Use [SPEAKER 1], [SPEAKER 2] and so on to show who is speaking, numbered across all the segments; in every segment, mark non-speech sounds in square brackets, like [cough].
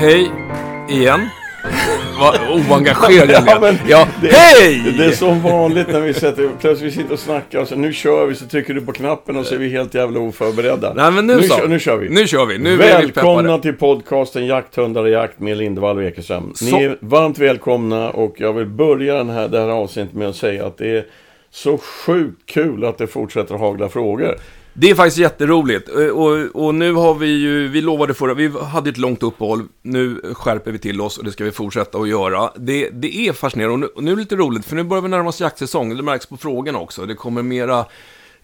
[SPEAKER 1] Hej, igen. Vad oengagerad jag [laughs]
[SPEAKER 2] Ja, men
[SPEAKER 1] Ja,
[SPEAKER 2] det-
[SPEAKER 1] hej!
[SPEAKER 2] Det är som vanligt när vi sätter, plötsligt vi sitter och snackar och så nu kör vi, så trycker du på knappen och så är vi helt jävla oförberedda.
[SPEAKER 1] Nej, men nu,
[SPEAKER 2] nu,
[SPEAKER 1] så.
[SPEAKER 2] kör, nu kör vi.
[SPEAKER 1] Nu kör vi. Nu är vi.
[SPEAKER 2] Välkomna till podcasten Jakthundar och jakt med Lindevall och Ekeström. Ni
[SPEAKER 1] Så-
[SPEAKER 2] är varmt välkomna och jag vill börja den här, det här avsnittet med att säga att det är så sjukt kul att det fortsätter att hagla frågor.
[SPEAKER 1] Det är faktiskt jätteroligt. Eh, och, och, nu har vi ju, vi lovade förra, vi hade ett långt uppehåll. Nu skärper vi till oss och det ska vi fortsätta att göra. Det, det är fascinerande och nu, och nu är det lite roligt för nu börjar vi närma oss jaktsäsong. Det märks på frågorna också. Det kommer mera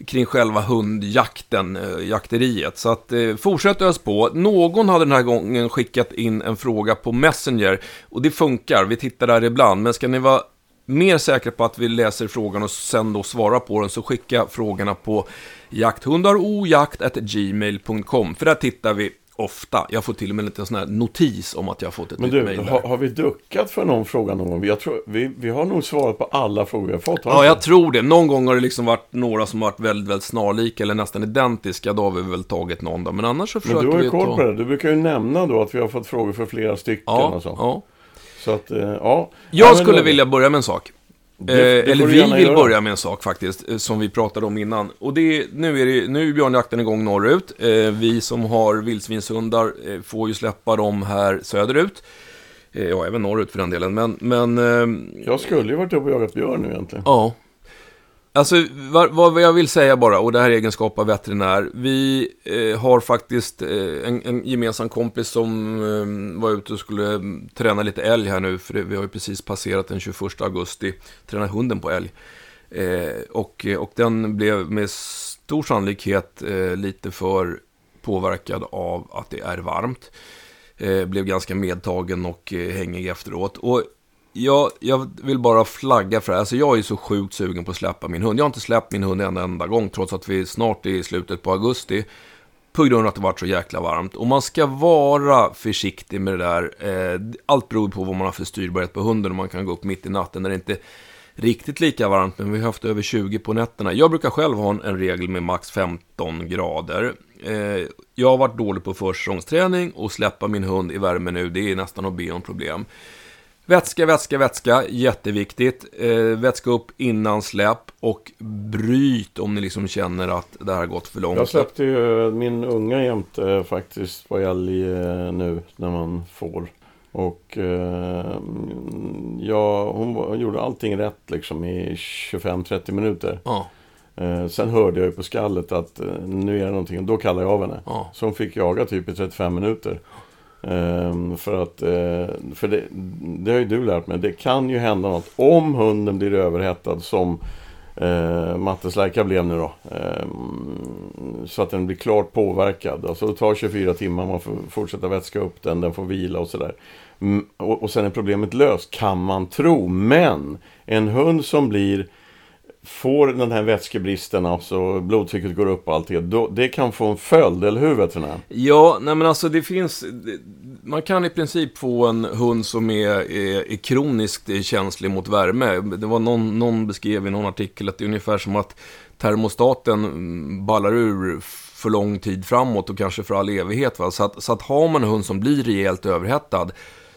[SPEAKER 1] kring själva hundjakten, eh, jakteriet. Så att eh, fortsätt ös på. Någon hade den här gången skickat in en fråga på Messenger och det funkar. Vi tittar där ibland. Men ska ni vara mer säkra på att vi läser frågan och sen då svarar på den så skicka frågorna på jakthundarojakt.gmail.com för där tittar vi ofta. Jag får till och med en liten sån här notis om att jag har fått ett
[SPEAKER 2] Men du, har, har vi duckat för någon fråga någon gång? Jag tror, vi, vi har nog svarat på alla frågor vi har fått. har vi
[SPEAKER 1] Ja, jag tror det. Någon gång har det liksom varit några som har varit väldigt, väldigt snarlika eller nästan identiska. Då har vi väl tagit någon då. Men annars så
[SPEAKER 2] Men
[SPEAKER 1] försöker
[SPEAKER 2] du har
[SPEAKER 1] vi
[SPEAKER 2] ju koll
[SPEAKER 1] ta...
[SPEAKER 2] på det. Du brukar ju nämna då att vi har fått frågor för flera stycken
[SPEAKER 1] Ja,
[SPEAKER 2] och så.
[SPEAKER 1] ja.
[SPEAKER 2] Så att, eh, ja.
[SPEAKER 1] Jag
[SPEAKER 2] Ja, men
[SPEAKER 1] skulle
[SPEAKER 2] då-
[SPEAKER 1] vilja börja med en sak.
[SPEAKER 2] Det-
[SPEAKER 1] Eh,
[SPEAKER 2] det
[SPEAKER 1] eller vi vill
[SPEAKER 2] göra.
[SPEAKER 1] börja med en sak faktiskt, eh, som vi pratade om innan. Och det nu är, det, nu är björnjakten igång norrut. Eh, vi som har vildsvinshundar får ju släppa dem här söderut. Ja, även norrut för den delen. Men, men
[SPEAKER 2] Jag skulle ju varit uppe och jagat björn nu egentligen.
[SPEAKER 1] Ja. Alltså, vad, vad jag vill säga bara, och det här är egenskap av veterinär. Vi eh, har faktiskt eh, en, en gemensam kompis som eh, var ute och skulle eh, träna lite älg här nu. För det, vi har ju precis passerat den 21 augusti, träna hunden på älg. Eh, och, och den blev med stor sannolikhet eh, lite för påverkad av att det är varmt. Eh, blev ganska medtagen och eh, hängig efteråt. Och jag, jag vill bara flagga för det här. Alltså jag är så sjukt sugen på att släppa min hund. Jag har inte släppt min hund en enda gång trots att vi snart är i slutet på augusti. På grund av att det varit så jäkla varmt. Och man ska vara försiktig med det där. Eh, allt beror på vad man har för styrbarhet på hunden. Och man kan gå upp mitt i natten när det inte är riktigt lika varmt. Men vi har haft över 20 på nätterna. Jag brukar själv ha en, en regel med max 15 grader. Eh, jag har varit dålig på försäsongsträning och släppa min hund i värme nu, det är nästan att be om problem. Vätska, vätska, vätska, jätteviktigt. Eh, vätska upp innan släpp och bryt om ni liksom känner att det här har gått för långt.
[SPEAKER 2] Jag släppte ju min unga jämte faktiskt på älg eh, nu när man får. Och eh, ja, hon, hon gjorde allting rätt liksom i 25-30 minuter.
[SPEAKER 1] Ja,
[SPEAKER 2] Eh, sen hörde jag ju på skallet att eh, nu är det någonting och då kallade jag av henne.
[SPEAKER 1] ja.
[SPEAKER 2] Så hon fick jaga typ i 35 minuter. Ehm, för att, eh, för det, det har ju du lärt mig, det kan ju hända något om hunden blir överhettad som eh, Mattes Lärka blev nu då. Eh, så att den blir klart påverkad. Alltså det tar 24 timmar, man får fortsätta vätska upp den, den får vila och sådär. Mm, och, och sen är problemet löst, kan man tro. Men en hund som blir Får den här vätskebristen, alltså blodtrycket går upp och allt det, då, det kan få en följd, eller hur veterinär?
[SPEAKER 1] Ja, nej men alltså det finns... Man kan i princip få en hund som är, är, är kroniskt känslig mot värme. Det var någon, någon beskrev i någon artikel att det är ungefär som att termostaten ballar ur för lång tid framåt och kanske för all evighet. Va? Så, att, så att har man en hund som blir rejält överhettad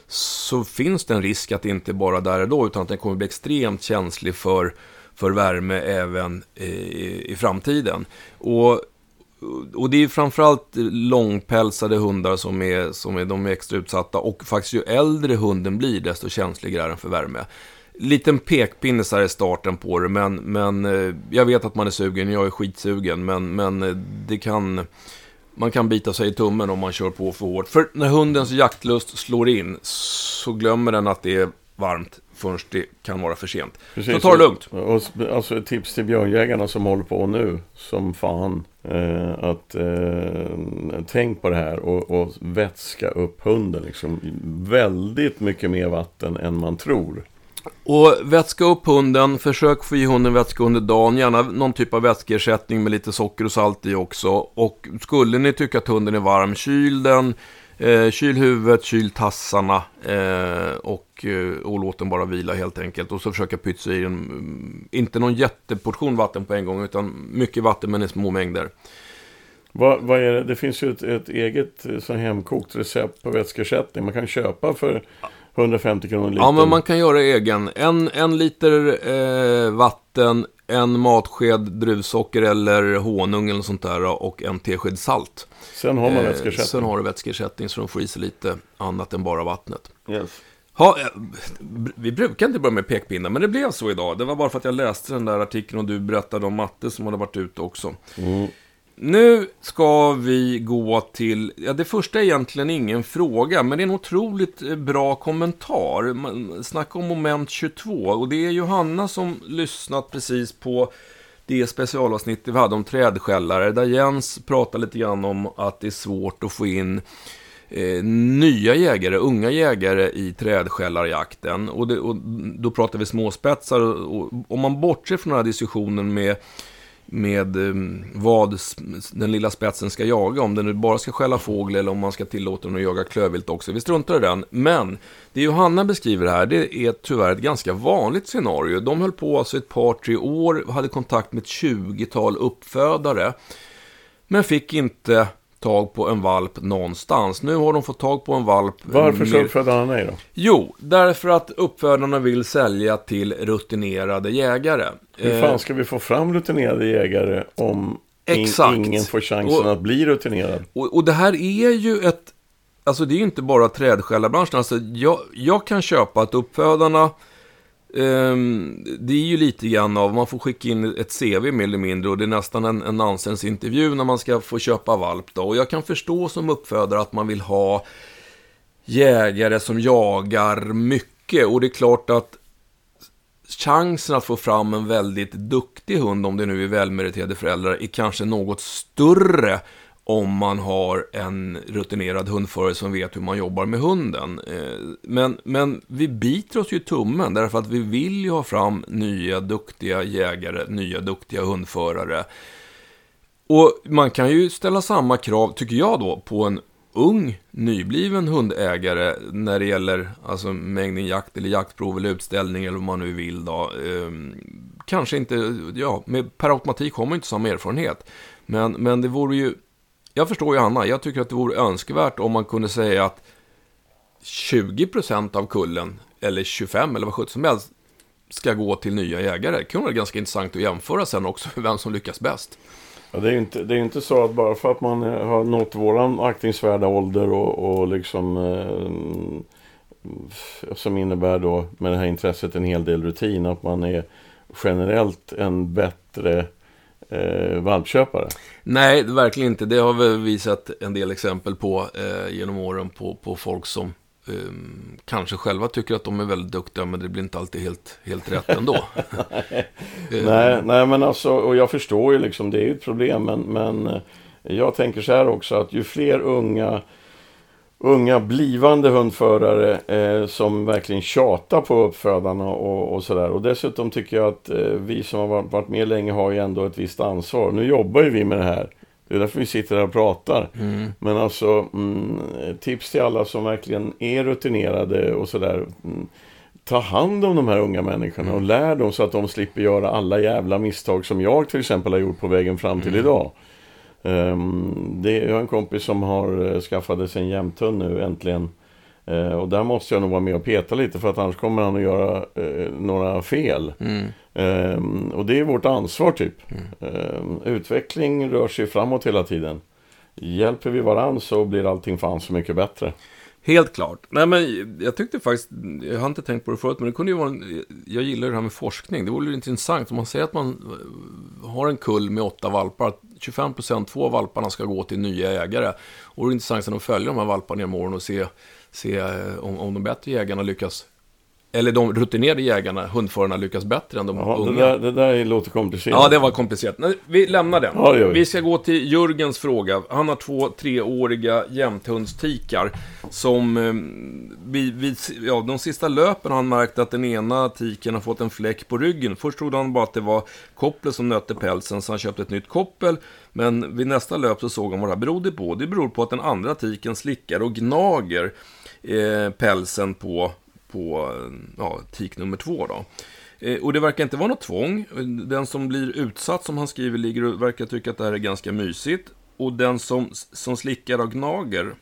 [SPEAKER 1] så finns det en risk att det inte bara där och då, utan att den kommer bli extremt känslig för, för värme även i, i framtiden. Och och det är framförallt långpälsade hundar som är, som är de är extra utsatta. Och faktiskt ju äldre hunden blir, desto känsligare är den för värme. Liten pekpinne så här i starten på det, men, men eh, jag vet att man är sugen, jag är skitsugen, men, men eh, det kan... Man kan bita sig i tummen om man kör på för hårt. För när hundens jaktlust slår in så glömmer den att det är varmt förrän det kan vara för sent. Så ta det lugnt.
[SPEAKER 2] Och, och, alltså ett tips till björnjägarna som håller på nu, som fan, eh, att eh, tänk på det här och, och vätska upp hunden. Liksom. Väldigt mycket mer vatten än man tror.
[SPEAKER 1] Och vätska upp hunden, försök få i hunden vätska under dagen, gärna någon typ av vätskeersättning med lite socker och salt i också. Och skulle ni tycka att hunden är varm, kyl den, eh, kyl huvudet, kyl tassarna eh, och, eh, och låt den bara vila helt enkelt. Och så försöka pytsa i den, mm, inte någon jätteportion vatten på en gång, utan mycket vatten men i små mängder.
[SPEAKER 2] Vad, vad det? det finns ju ett, ett eget eh, så hemkokt recept på vätskeersättning. Man kan köpa för 150 kronor litern.
[SPEAKER 1] Ja, men man kan göra egen. En, en liter eh, vatten, en matsked druvsocker eller honung eller sånt där och en tesked salt.
[SPEAKER 2] Sen har man
[SPEAKER 1] Eh,
[SPEAKER 2] vätskeersättning.
[SPEAKER 1] Sen har du vätskeersättning så de får i sig lite annat än bara vattnet.
[SPEAKER 2] Yes.
[SPEAKER 1] Ha, eh, vi brukar inte börja med pekpinnar, men det blev så idag. Det var bara för att jag läste den där artikeln och du berättade om matte som hade varit ute också.
[SPEAKER 2] Mm.
[SPEAKER 1] Nu ska vi gå till, ja det första är egentligen ingen fråga, men det är en otroligt eh, bra kommentar. Snacka om moment 22 och det är Johanna som lyssnat precis på det specialavsnitt vi hade om trädskällare, där Jens pratar lite grann om att det är svårt att få in eh, nya jägare, unga jägare i trädskällarjakten. Och, det, och då pratar vi småspetsar. Och, och om man bortser från den här diskussionen med, med ehm, vad den lilla spetsen ska jaga, om den nu bara ska skälla fågel eller om man ska tillåta den att jaga klövvilt också. Vi struntar i den. Men det Johanna beskriver här, det är tyvärr ett ganska vanligt scenario. De höll på alltså ett par, tre år, hade kontakt med ett 20-tal uppfödare. Men fick inte tag på en valp någonstans. Nu har de fått tag på en valp.
[SPEAKER 2] Varför
[SPEAKER 1] med-
[SPEAKER 2] uppfödarna nej då?
[SPEAKER 1] Jo, därför att uppfödarna vill sälja till rutinerade jägare.
[SPEAKER 2] Hur
[SPEAKER 1] Eh,
[SPEAKER 2] fan ska vi få fram rutinerade jägare om in,
[SPEAKER 1] Exakt.
[SPEAKER 2] ingen får chansen
[SPEAKER 1] Och-
[SPEAKER 2] att bli rutinerad?
[SPEAKER 1] Och, och det här är ju ett... Alltså det är ju inte bara trädskälarbranschen. Alltså jag, jag kan köpa att uppfödarna... Ehm, det är ju lite grann av, man får skicka in ett CV mer eller mindre och det är nästan en, en nonsensintervju när man ska få köpa valp då. Och jag kan förstå som uppfödare att man vill ha jägare som jagar mycket. Och det är klart att chansen att få fram en väldigt duktig hund, om det nu är välmeriterade föräldrar, är kanske något större om man har en rutinerad hundförare som vet hur man jobbar med hunden. Eh, men, men vi biter oss ju i tummen därför att vi vill ju ha fram nya duktiga jägare, nya duktiga hundförare. Och man kan ju ställa samma krav, tycker jag då, på en ung, nybliven hundägare när det gäller alltså, mängden jakt eller jaktprov eller utställning eller vad man nu vill då. Eh, kanske inte, ja, med, per automatik har man ju inte samma erfarenhet. Men, men det vore ju, jag förstår ju Hanna, jag tycker att det vore önskvärt om man kunde säga att 20% av kullen, eller 25 eller vad sjutton som helst, ska gå till nya jägare. Det kunde vara ganska intressant att jämföra sen också, [laughs] vem som lyckas bäst.
[SPEAKER 2] Ja, det är ju inte, det är inte så att bara för att man eh, har nått våran aktningsvärda ålder och, och liksom eh, som innebär då med det här intresset en hel del rutin att man är generellt en bättre eh, valpköpare.
[SPEAKER 1] Nej, verkligen inte. Det har vi visat en del exempel på eh, genom åren på, på folk som eh, kanske själva tycker att de är väldigt duktiga, men det blir inte alltid helt, helt rätt ändå. [laughs] Eh,
[SPEAKER 2] Nej, nej, men alltså, och jag förstår ju liksom, det är ju ett problem, men, men eh, jag tänker så här också att ju fler unga unga blivande hundförare eh, som verkligen tjatar på uppfödarna och, och sådär. Och dessutom tycker jag att eh, vi som har varit, med länge har ju ändå ett visst ansvar. Nu jobbar ju vi med det här. Det är därför vi sitter här och pratar.
[SPEAKER 1] Mm.
[SPEAKER 2] Men alltså, mm, tips till alla som verkligen är rutinerade och sådär. Mm, ta hand om de här unga människorna och lär dem så att de slipper göra alla jävla misstag som jag till exempel har gjort på vägen fram till idag. Ehm, det, jag har en kompis som har uh, skaffat sig en jämthund nu äntligen. Eh, och där måste jag nog vara med och peta lite för att annars kommer han att göra eh, några fel.
[SPEAKER 1] Mm.
[SPEAKER 2] Ehm, och det är vårt ansvar typ. Ehm, utveckling rör sig framåt hela tiden. Hjälper vi varann så blir allting fan så mycket bättre.
[SPEAKER 1] Helt klart. Nej, men jag tyckte faktiskt, jag har inte tänkt på det förut, men det kunde ju vara, en, jag gillar det här med forskning. Det vore ju intressant om man säger att man eh, har en kull med åtta valpar, att 25% två av valparna ska gå till nya ägare. Och det är intressant att följa de här valparna genom åren och se, se eh, om, om de bättre jägarna lyckas, eller de rutinerade jägarna, hundförarna, lyckas bättre än de
[SPEAKER 2] Ja, det,
[SPEAKER 1] unga.
[SPEAKER 2] där, det där låter komplicerat.
[SPEAKER 1] Ja, det var komplicerat. Nej, vi lämnar den.
[SPEAKER 2] Ja, det vi.
[SPEAKER 1] vi ska gå till Jörgens fråga. Han har två treåriga jämthundstikar som eh, vid, vid, ja, de sista löpen har han märkt att den ena tiken har fått en fläck på ryggen. Först trodde han bara att det var kopplet som nötte pälsen, så han köpte ett nytt koppel. Men vid nästa löp så såg han vad det här berodde på. Det beror på att den andra tiken slickar och gnager eh, pälsen på, på ja, tik nummer två. Då. Eh, Och det verkar inte vara något tvång. Den som blir utsatt, som han skriver, ligger och verkar tycka att det här är ganska mysigt. Och den som, som slickar och gnager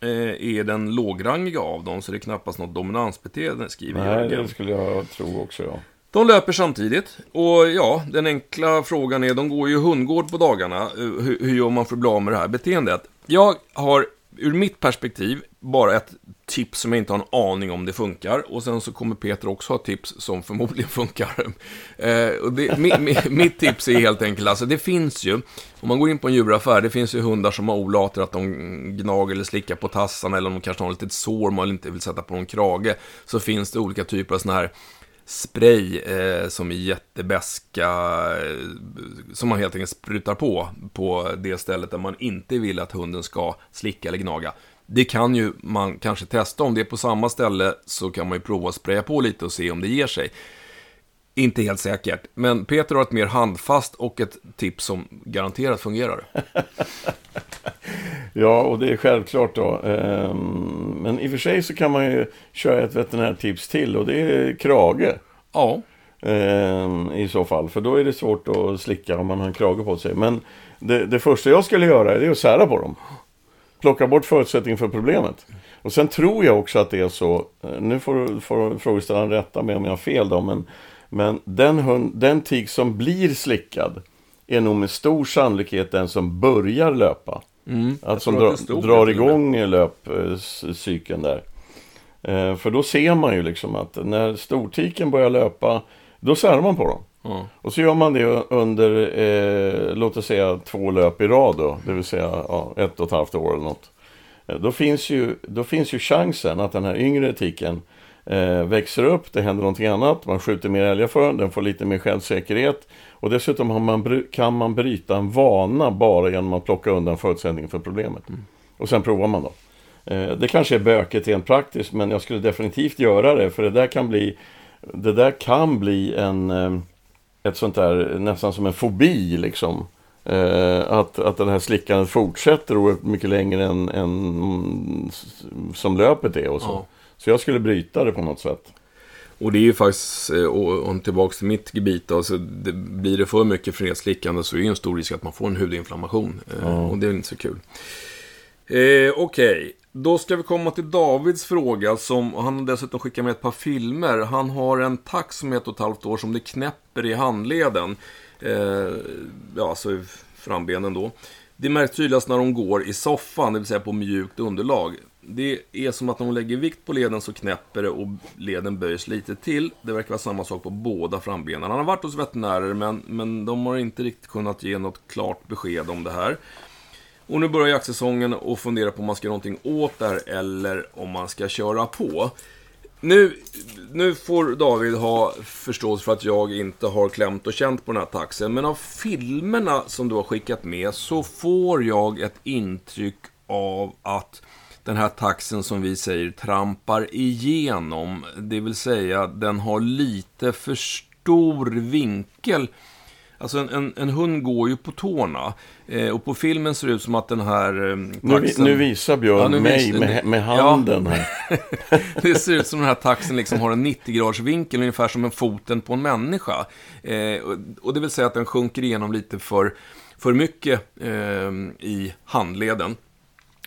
[SPEAKER 1] eh, är den lågrangiga av dem, så det är knappast något dominansbeteende, skriver
[SPEAKER 2] Nej,
[SPEAKER 1] Jörgen.
[SPEAKER 2] det skulle jag tro också, ja.
[SPEAKER 1] De löper samtidigt. Och ja, den enkla frågan är, de går ju hundgård på dagarna. Eh, Hur, hur gör man för att bli av med det här beteendet? Jag har, ur mitt perspektiv, bara ett tips som jag inte har en aning om det funkar. Och sen så kommer Peter också ha tips som förmodligen [laughs] funkar. Eh, och det, mi, mi, mitt tips är helt enkelt, alltså det finns ju, om man går in på en djuraffär, det finns ju hundar som har olater att de gnager eller slickar på tassarna, eller om de kanske har ett litet sår man inte vill sätta på någon krage. Så finns det olika typer av sådana här spray eh, som är jättebäska, eh, som man helt enkelt sprutar på, på det stället där man inte vill att hunden ska slicka eller gnaga. Det kan ju man kanske testa, om det är på samma ställe så kan man ju prova att spraya på lite och se om det ger sig. Inte helt säkert, men Peter har ett mer handfast och ett tips som garanterat fungerar. [laughs]
[SPEAKER 2] Ja, och det är självklart då. Ehm, Men i och för sig så kan man ju köra ett veterinärtips till och det är krage.
[SPEAKER 1] Ja,
[SPEAKER 2] Ehm, I så fall, för då är det svårt att slicka om man har en krage på sig. Men det, det första jag skulle göra är att sära på dem. Plocka bort förutsättningen för problemet. Och sen tror jag också att det är så, eh, nu får, får frågeställaren rätta mig om jag har fel då, men, men den, hund, den tik som blir slickad är nog med stor sannolikhet den som börjar löpa.
[SPEAKER 1] mm.
[SPEAKER 2] Att som
[SPEAKER 1] att
[SPEAKER 2] dra,
[SPEAKER 1] stod
[SPEAKER 2] drar igång löpcykeln där. Eh, för då ser man ju liksom att när stortiken börjar löpa, då särar man på dem. Och så gör man det under, eh, låt oss säga två löp i rad då, det vill säga ja, ett och ett halvt år eller något. Eh, Då finns ju, då finns ju chansen att den här yngre tiken eh, växer upp, det händer någonting annat, man skjuter mer älgar för den, den får lite mer självsäkerhet. Och dessutom man, kan man bryta en vana bara genom att plocka undan förutsättningen för problemet. Och sen provar man då. Eh, det kanske är bökigt rent praktiskt, men jag skulle definitivt göra det, för det där kan bli, det där kan bli en, eh, ett sånt där, nästan som en fobi liksom. Eh, att, att den här slickandet fortsätter oerhört mycket längre än, än som löpet är och så.
[SPEAKER 1] Ja.
[SPEAKER 2] Så jag skulle bryta det på något sätt.
[SPEAKER 1] Och det är ju faktiskt, eh, och, och tillbaka till mitt gebit, då, det, blir det för mycket fredslickande så är det ju en stor risk att man får en hudinflammation. Eh, Och det är inte så kul. Eh, Okej, då ska vi komma till Davids fråga. Som, och han har dessutom skickat med ett par filmer. Han har en tax som är ett och ett halvt år som det knäpper i handleden. Eh, ja, alltså i frambenen då. Det märks tydligast när de går i soffan, det vill säga på mjukt underlag. Det är som att när de lägger vikt på leden så knäpper det och leden böjs lite till. Det verkar vara samma sak på båda frambenen. Han har varit hos veterinärer men, men de har inte riktigt kunnat ge något klart besked om det här. Och nu börjar jaktsäsongen och fundera på om man ska göra någonting åt det här eller om man ska köra på. Nu, nu får David ha förståelse för att jag inte har klämt och känt på den här taxen. Men av filmerna som du har skickat med så får jag ett intryck av att den här taxen som vi säger trampar igenom. Det vill säga den har lite för stor vinkel. Alltså en, en, en hund går ju på tårna. Eh, och på filmen ser det ut som att den här eh,
[SPEAKER 2] Nu,
[SPEAKER 1] taxen...
[SPEAKER 2] nu visar Björn
[SPEAKER 1] Ja, nu
[SPEAKER 2] mig
[SPEAKER 1] vis-
[SPEAKER 2] med, med
[SPEAKER 1] Ja.
[SPEAKER 2] handen här. [laughs]
[SPEAKER 1] Det ser ut som den här taxen liksom har en 90-graders vinkel, ungefär som en foten på en människa. Eh, och, och det vill säga att den sjunker igenom lite för, för mycket eh, i handleden.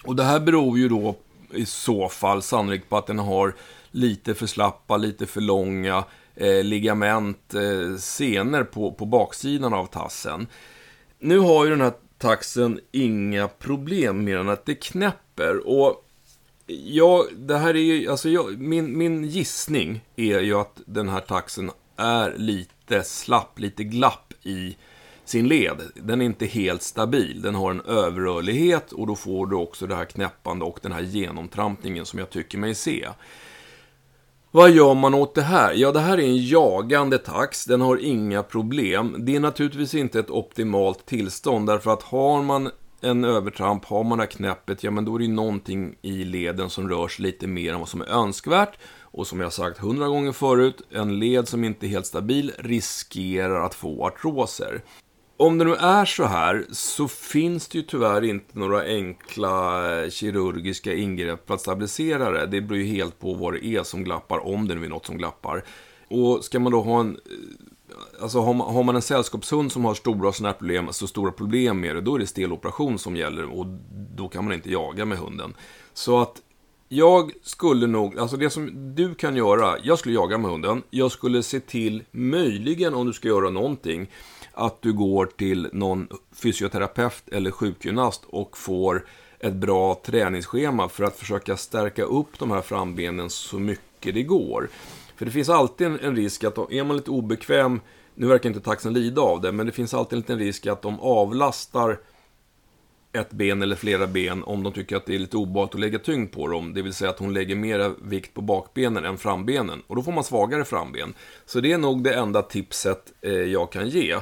[SPEAKER 1] Och det här beror ju då i så fall sannolikt på att den har lite för slappa, lite för långa eh, ligament, eh, senor på, på baksidan av tassen. Nu har ju den här taxen inga problem mer än att det knäpper. Och Ja, det här är ju, alltså jag, min, min gissning är ju att den här taxen är lite slapp, lite glapp i sin led. Den är inte helt stabil, den har en överrörlighet och då får du också det här knäppande och den här genomtrampningen som jag tycker mig se. Vad gör man åt det här? Ja, det här är en jagande tax. Den har inga problem. Det är naturligtvis inte ett optimalt tillstånd därför att har man en övertramp, har man det här knäppet, ja men då är det ju någonting i leden som rör sig lite mer än vad som är önskvärt. Och som jag sagt hundra gånger förut, en led som inte är helt stabil riskerar att få artroser. Om det nu är så här så finns det ju tyvärr inte några enkla eh, kirurgiska ingrepp för att stabilisera det. Det beror ju helt på vad det är som glappar, om det nu är något som glappar. Och ska man då ha en, eh, alltså har man, har man en sällskapshund som har stora sådana här problem, så stora problem med det, då är det steloperation som gäller och då kan man inte jaga med hunden. Så att jag skulle nog, alltså det som du kan göra, jag skulle jaga med hunden. Jag skulle se till, möjligen om du ska göra någonting, att du går till någon fysioterapeut eller sjukgymnast och får ett bra träningsschema för att försöka stärka upp de här frambenen så mycket det går. För det finns alltid en, risk att är man lite obekväm, nu verkar inte taxen lida av det, men det finns alltid en liten risk att de avlastar ett ben eller flera ben om de tycker att det är lite obehagligt att lägga tyngd på dem. Det vill säga att hon lägger mer vikt på bakbenen än frambenen. Och då får man svagare framben. Så det är nog det enda tipset eh, jag kan ge.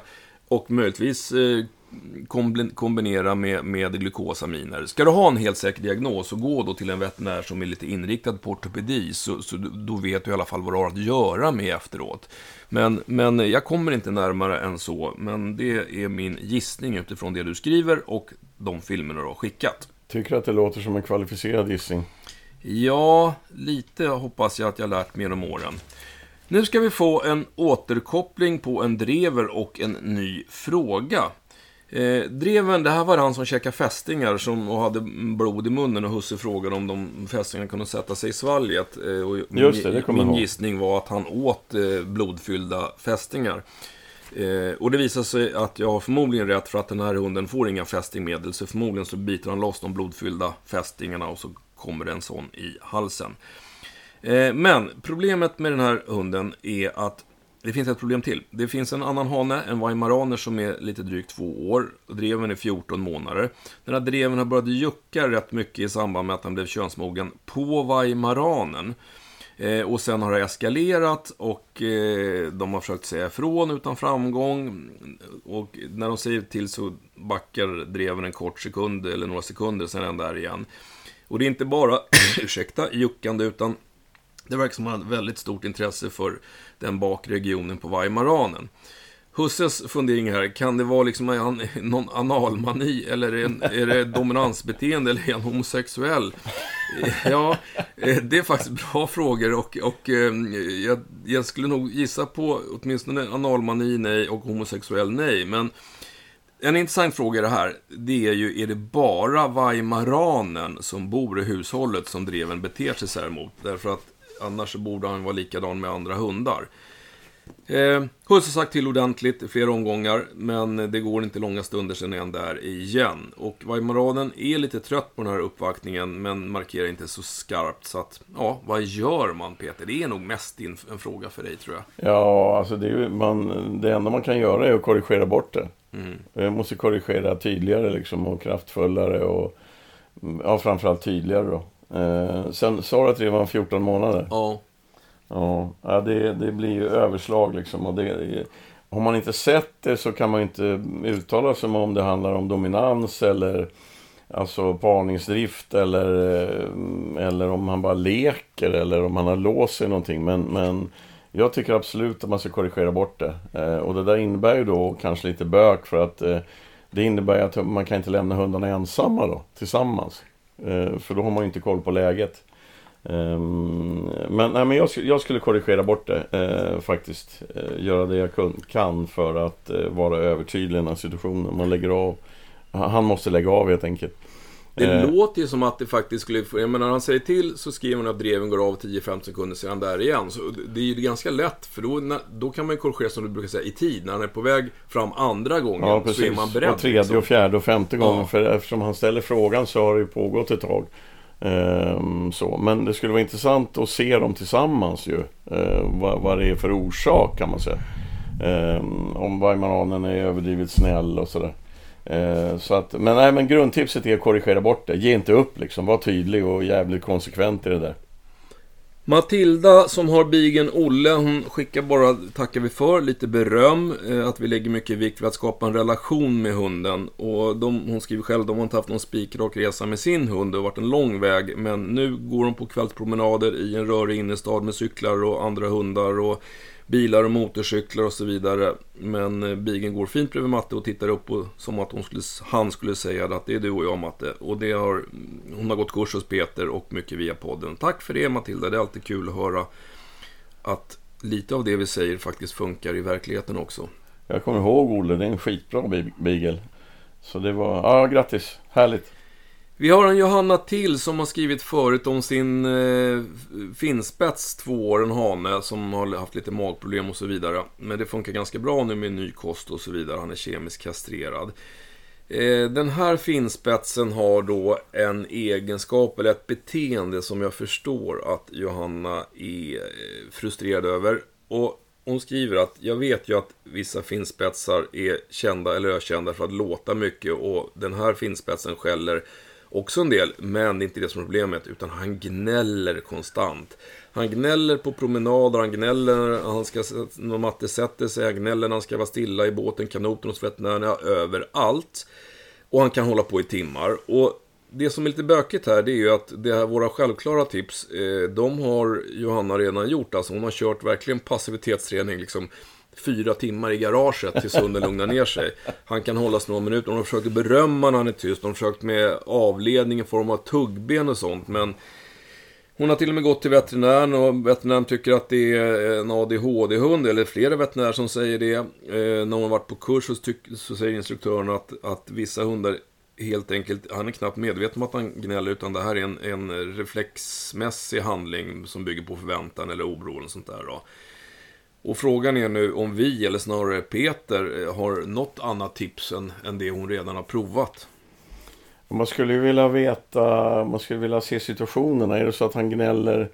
[SPEAKER 1] Och möjligtvis eh, kombinera med, med glukosaminer. Ska du ha en helt säker diagnos, så gå då till en veterinär som är lite inriktad på ortopedi, så, så då vet du i alla fall vad du har att göra med efteråt. Men, men jag kommer inte närmare än så, men det är min gissning utifrån det du skriver och de filmerna du har skickat.
[SPEAKER 2] Tycker att det låter som en kvalificerad gissning?
[SPEAKER 1] Ja, lite hoppas jag att jag lärt mig genom åren. Nu ska vi få en återkoppling på en drever och en ny fråga. Eh, dreven, det här var han som käkade fästingar som, och hade blod i munnen och husse frågade om de fästingarna kunde sätta sig i svalget. Eh, och
[SPEAKER 2] Just det, det
[SPEAKER 1] min, min gissning var att han åt eh, blodfyllda fästingar. Eh, och det visar sig att jag har förmodligen rätt för att den här hunden får inga fästingmedel. Så förmodligen så biter han loss de blodfyllda fästingarna och så kommer det en sån i halsen. Eh, men problemet med den här hunden är att det finns ett problem till. Det finns en annan hane, en weimaraner som är lite drygt två år. Dreven är 14 månader. Den här dreven har börjat jucka rätt mycket i samband med att den blev könsmogen på weimaranen. Eh, och sen har det eskalerat och eh, de har försökt säga ifrån utan framgång. Och när de säger till så backar dreven en kort sekund eller några sekunder, sen är den där igen. Och det är inte bara, [coughs] ursäkta, juckande utan det verkar som att han har väldigt stort intresse för den bakre regionen på Weimaranen. Husses fundering här, kan det vara liksom någon analmani eller är, är det dominansbeteende eller är han homosexuell? Ja, det är faktiskt bra frågor och, och eh, jag, jag skulle nog gissa på åtminstone analmani nej och homosexuell nej. Men en intressant fråga i det här, det är ju, är det bara Weimaranen som bor i hushållet som dreven beter sig så här mot? Därför att annars borde han vara likadan med andra hundar. Eh, Husse sagt till ordentligt i flera omgångar, men det går inte långa stunder sen är han där igen. Och Weimaraden är lite trött på den här uppvaktningen, men markerar inte så skarpt. Så att, ja, vad gör man Peter? Det är nog mest en fråga för dig tror jag.
[SPEAKER 2] Ja, alltså det, är, man, det enda man kan göra är att korrigera bort det. Mm. Jag måste korrigera tydligare liksom, och kraftfullare och ja, framförallt tydligare då. Eh, sen sa du att det var 14 månader?
[SPEAKER 1] Ja.
[SPEAKER 2] Ja, det, det blir ju överslag liksom. Och det, har man inte sett det så kan man inte uttala sig om det handlar om dominans eller alltså parningsdrift eller, eh, eller om han bara leker eller om han har låst sig någonting. Men, men jag tycker absolut att man ska korrigera bort det. Eh, och det där innebär ju då kanske lite bök för att eh, det innebär att man kan inte lämna hundarna ensamma då, tillsammans. Eh, för då har man ju inte koll på läget. Ehm, men, nej, men jag, jag, skulle korrigera bort det eh, faktiskt. Eh, göra det jag kan för att vara övertydlig i den här situationen. Man lägger av. Han måste lägga av helt enkelt.
[SPEAKER 1] Det eh. låter ju som att det faktiskt skulle... Jag menar, när han säger till så skriver han att dreven går av 10-15 sekunder sedan där igen. Så det är ju ganska lätt, för då, då kan man ju korrigera som du brukar säga i tid. När han är på väg fram andra gången ja, så är man beredd.
[SPEAKER 2] Och tredje liksom. och fjärde och femte gången. Ja. För eftersom han ställer frågan så har det ju pågått ett tag. Ehm, så. Men det skulle vara intressant att se dem tillsammans ju. Ehm, vad, vad det är för orsak kan man säga. Ehm, om Weimaranen är överdrivet snäll och sådär. Eh, så att, men, nej, men grundtipset är att korrigera bort det. Ge inte upp liksom. Var tydlig och jävligt konsekvent i det där.
[SPEAKER 1] Matilda som har bigen Olle, hon skickar bara, tackar vi för, lite beröm. Eh, att vi lägger mycket vikt vid att skapa en relation med hunden. Och de, hon skriver själv, de har inte haft någon spikrak resa med sin hund. Det har varit en lång väg. Men nu går de på kvällspromenader i en rörig innerstad med cyklar och andra hundar. Och bilar och motorcyklar och så vidare. Men eh, bigen går fint bredvid Matte och tittar upp och, som att hon skulle, han skulle säga att det är du och jag Matte. Och det har, mm, hon har gått kurs hos Peter och mycket via podden. Tack för det Matilda, det är alltid kul att höra att lite av det vi säger faktiskt funkar i verkligheten också.
[SPEAKER 2] Jag kommer ihåg Olle, det är en skitbra beagle. Så det var, ja grattis, härligt.
[SPEAKER 1] Vi har en Johanna till som har skrivit förut om sin eh, finspets, två år, en hane, som har haft lite magproblem och så vidare. Men det funkar ganska bra nu med ny kost och så vidare. Han är kemiskt kastrerad. Eh, den här finspetsen har då en egenskap eller ett beteende som jag förstår att Johanna är eh, frustrerad över. Och hon skriver att jag vet ju att vissa finspetsar är kända eller ökända för att låta mycket och den här finspetsen skäller också en del, men det är inte det som är problemet, utan han gnäller konstant. Han gnäller på promenader, han gnäller när han ska, när Matte sätter sig, han gnäller när han ska vara stilla i båten, kanoten och veterinärerna, överallt. Och han kan hålla på i timmar. Och det som är lite bökigt här, det är ju att det här, våra självklara tips, eh, de har Johanna redan gjort. Alltså hon har kört verkligen passivitetsträning, liksom fyra timmar i garaget tills hunden lugnar ner sig. Han kan hållas några minuter. De har försökt berömma när han är tyst. De har försökt med avledning i form av tuggben och sånt. Men hon har till och med gått till veterinären och veterinären tycker att det är en ADHD-hund. Eller flera veterinärer som säger det. Eh, när hon har varit på kurs så, så säger instruktören att, att vissa hundar helt enkelt, han är knappt medveten om att han gnäller utan det här är en, en reflexmässig handling som bygger på förväntan eller oro eller sånt där. Då. Och frågan är nu om vi, eller snarare Peter, har något annat tips än, än det hon redan har provat.
[SPEAKER 2] Man skulle vilja veta, man skulle vilja se situationerna. Är det så att han gnäller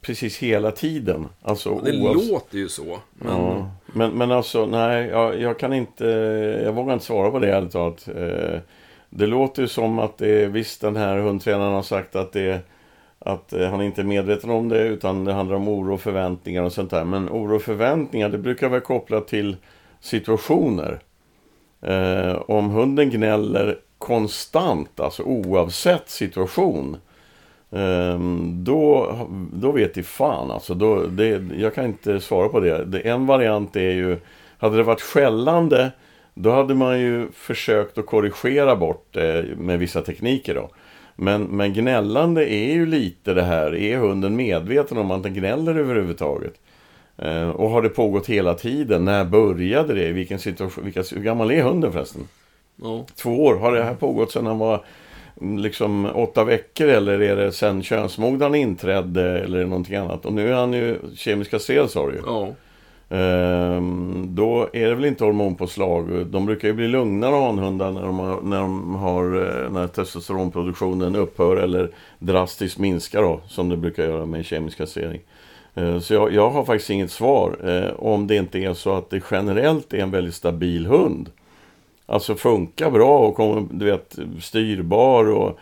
[SPEAKER 2] precis hela tiden? Alltså,
[SPEAKER 1] det oavs... låter ju så.
[SPEAKER 2] Men... Ja, men, men alltså, nej, jag, jag, kan inte, jag vågar inte svara på det ärligt talat. Eh, det låter ju som att det, visst den här hundtränaren har sagt att det att eh, han inte är medveten om det utan det handlar om oro och förväntningar och sånt där. Men oro och förväntningar det brukar vara kopplat till situationer. Eh, om hunden gnäller konstant, alltså oavsett situation. Eh, då, då vet i fan alltså. Då, det, jag kan inte svara på det. det. En variant är ju, hade det varit skällande då hade man ju försökt att korrigera bort det med vissa tekniker då. Men, men gnällande är ju lite det här, är hunden medveten om att den gnäller överhuvudtaget? Eh, och har det pågått hela tiden? När började det? Vilken situation, vilka, hur gammal är hunden förresten?
[SPEAKER 1] Oh.
[SPEAKER 2] Två år. Har det här pågått sedan han var mm, liksom åtta veckor eller är det sen könsmognaden inträdde eller någonting annat? Och nu är han ju kemiska kastrerad sa du ju.
[SPEAKER 1] Oh.
[SPEAKER 2] Ehm, då är det väl inte hormonpåslag. De brukar ju bli lugnare hanhundar när de har, när, de har, eh, när testosteronproduktionen upphör eller drastiskt minskar då, som det brukar göra med kemisk kastrering. Eh, så jag, jag, har faktiskt inget svar eh, om det inte är så att det generellt är en väldigt stabil hund. Alltså funkar bra och kommer, du vet, styrbar och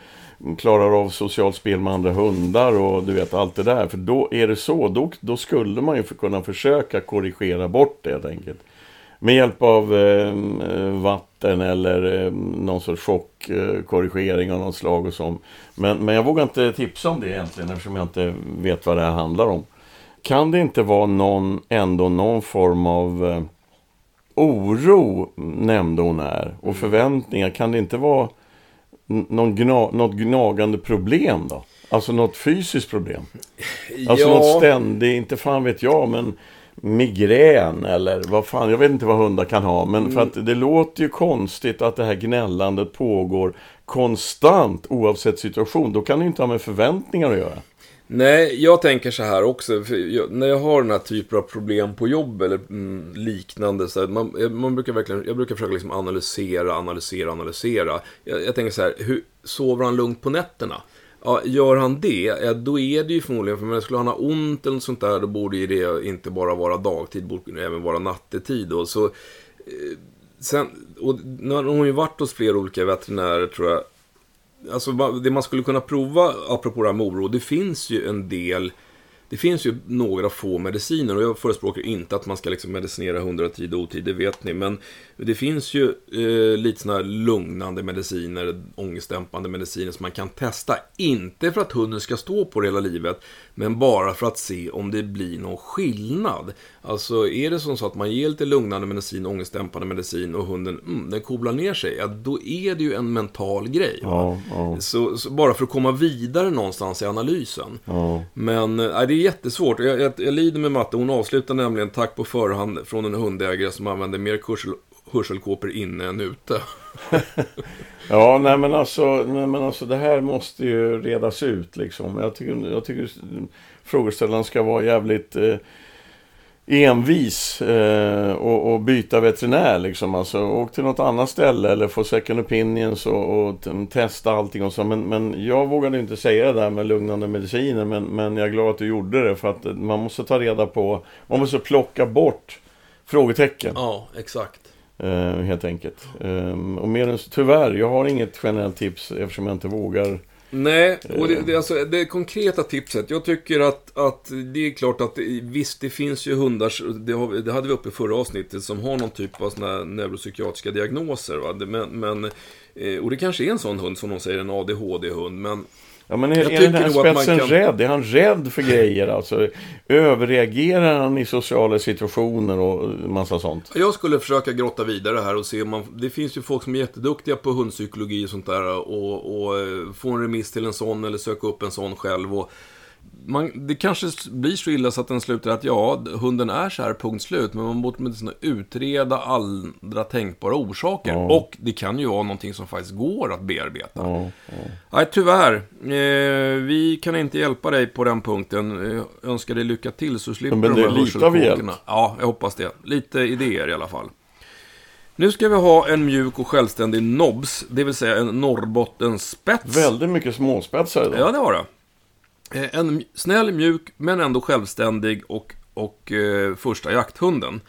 [SPEAKER 2] klarar av socialt spel med andra hundar och du vet allt det där. För då är det så, då, då skulle man ju kunna försöka korrigera bort det helt enkelt. Med hjälp av eh, vatten eller eh, någon sorts chockkorrigering av något slag och så. Men, men jag vågar inte tipsa om det egentligen eftersom jag inte vet vad det här handlar om. Kan det inte vara någon, ändå någon form av eh, oro, nämnde hon här, och förväntningar? Kan det inte vara någon gna, något gnagande problem då? Alltså något fysiskt problem? Alltså ja. något ständigt, inte fan vet jag, men migrän eller vad fan, jag vet inte vad hundar kan ha. Men för att det låter ju konstigt att det här gnällandet pågår konstant oavsett situation. Då kan det ju inte ha med förväntningar att göra.
[SPEAKER 1] Nej, jag tänker så här också. Jag, när jag har den här typen av problem på jobb eller mm, liknande. Så här, man, man, brukar verkligen, jag brukar försöka liksom analysera, analysera, analysera. Jag, jag tänker så här, hur, sover han lugnt på nätterna? Ja, gör han det, ja, då är det ju förmodligen, för skulle han ha ont eller något sånt där, då borde ju det inte bara vara dagtid, borde även vara nattetid. Då. så, eh, sen, och nu har hon ju varit hos flera olika veterinärer tror jag, alltså det man skulle kunna prova, apropå det här med oro, det finns ju en del det finns ju några få mediciner och jag förespråkar inte att man ska liksom medicinera hundra tid och otid, det vet ni. Men det finns ju eh, lite sådana här lugnande mediciner, ångestdämpande mediciner som man kan testa. Inte för att hunden ska stå på det hela livet, men bara för att se om det blir någon skillnad. Alltså är det som så att man ger lite lugnande medicin, ångestdämpande medicin och hunden mm, den koblar ner sig, ja, då är det ju en mental grej.
[SPEAKER 2] Ja, ja.
[SPEAKER 1] Så, så, bara för att komma vidare någonstans i analysen. Men äh, det är jättesvårt. Jag, jag, jag lider med matte. Hon avslutar nämligen tack på förhand från en hundägare som använder mer kursel, hörselkåpor inne än ute. [laughs]
[SPEAKER 2] ja, nej men, alltså, nej men alltså det här måste ju redas ut liksom. Jag tycker, jag tycker frågeställaren ska vara jävligt eh, envis eh, och, och, byta veterinär liksom. Alltså, åk till något annat ställe eller få second opinions och, och testa allting och så. Men, men jag vågade inte säga det där med lugnande mediciner. Men, men jag är glad att du gjorde det för att man måste ta reda på, man måste plocka bort frågetecken.
[SPEAKER 1] Ja, exakt.
[SPEAKER 2] Eh, helt enkelt. Eh, och mer än tyvärr, jag har inget generellt tips eftersom jag inte vågar
[SPEAKER 1] Nej, och det, det, alltså, det konkreta tipset. Jag tycker att, att det är klart att visst, det finns ju hundar, det, har, det hade vi uppe i förra avsnittet, som har någon typ av såna neuropsykiatriska diagnoser. Va? Men, men, eh, och det kanske är en sån hund, som de säger, en ADHD-hund. Men
[SPEAKER 2] Ja, men är, är den här spetsen kan... rädd? Är han rädd för grejer? Alltså, överreagerar han i sociala situationer och massa sånt?
[SPEAKER 1] Jag skulle försöka grotta vidare här och se om man... Det finns ju folk som är jätteduktiga på hundpsykologi och sånt där. Och, och eh, få en remiss till en sån eller söka upp en sån själv. Och man, det kanske blir så illa så att den slutar att ja, hunden är så här, punkt slut. Men man borde åtminstone utreda andra tänkbara orsaker. Ja. Och det kan ju vara någonting som faktiskt går att bearbeta. Ja, ja. Nej, tyvärr. Eh, vi kan inte hjälpa dig på den punkten. Jag önskar dig lycka till så slipper
[SPEAKER 2] men
[SPEAKER 1] de
[SPEAKER 2] här hörselkåkorna.
[SPEAKER 1] Ja, jag hoppas det. Lite idéer i alla fall. Nu ska vi ha en mjuk och självständig nobs, det vill säga en Norrbottenspets.
[SPEAKER 2] Väldigt mycket småspetsar
[SPEAKER 1] idag. Ja, det har det. Eh, en snäll, mjuk, men ändå självständig och, och eh, första jakthunden.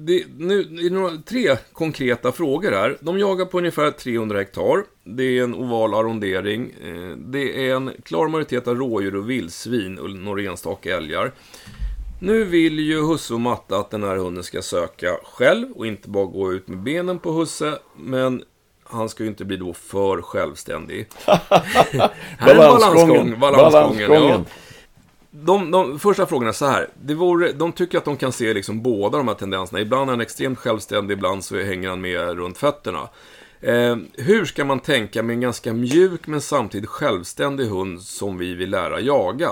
[SPEAKER 1] Det, nu, det är några, tre konkreta frågor här. De jagar på ungefär 300 hektar. Det är en oval arrondering. Eh, det är en klar majoritet av rådjur och vildsvin och några enstaka älgar. Nu vill ju Husse och Matta att den här hunden ska söka själv och inte bara gå ut med benen på Husse. Men han ska ju inte bli då för självständig. [laughs] här är balansgång, balansgången. Ja. De, de första frågorna är så här. Det vore, de tycker att de kan se liksom båda de här tendenserna. Ibland är han extremt självständig, ibland så hänger han med runt fötterna. Eh, hur ska man tänka med en ganska mjuk men samtidigt självständig hund som vi vill lära jaga?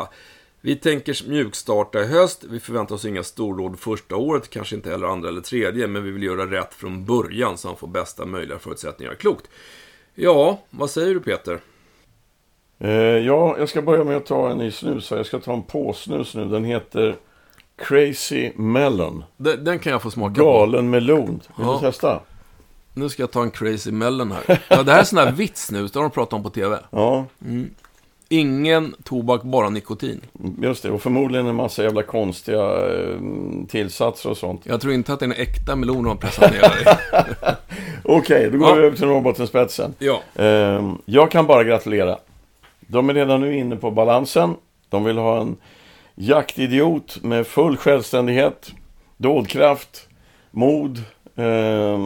[SPEAKER 1] Vi tänker mjukstarta i höst. Vi förväntar oss inga storråd första året, kanske inte heller andra eller tredje, men vi vill göra rätt från början så han får bästa möjliga förutsättningar. Klokt. Ja, vad säger du Peter?
[SPEAKER 2] Eh, ja, jag ska börja med att ta en ny snus. Jag ska ta en påsnus nu. Den heter Crazy Melon.
[SPEAKER 1] Den, den kan jag få smaka
[SPEAKER 2] Galen på. Galen melon. Vill ja. du testa?
[SPEAKER 1] Nu ska jag ta en Crazy Melon här. Ja, det här är sån här vitsnus, det har de pratat om på TV.
[SPEAKER 2] Ja.
[SPEAKER 1] Mm. Ingen tobak, bara nikotin.
[SPEAKER 2] Just det, och förmodligen en massa jävla konstiga eh, tillsatser och sånt.
[SPEAKER 1] Jag tror inte att det är en äkta melon de har pressat ner dig. [laughs]
[SPEAKER 2] Okej, okay, då går ja. vi över till Norrbottenspetsen.
[SPEAKER 1] Ja.
[SPEAKER 2] Eh, jag kan bara gratulera. De är redan nu inne på balansen. De vill ha en jaktidiot med full självständighet, dådkraft, mod, eh,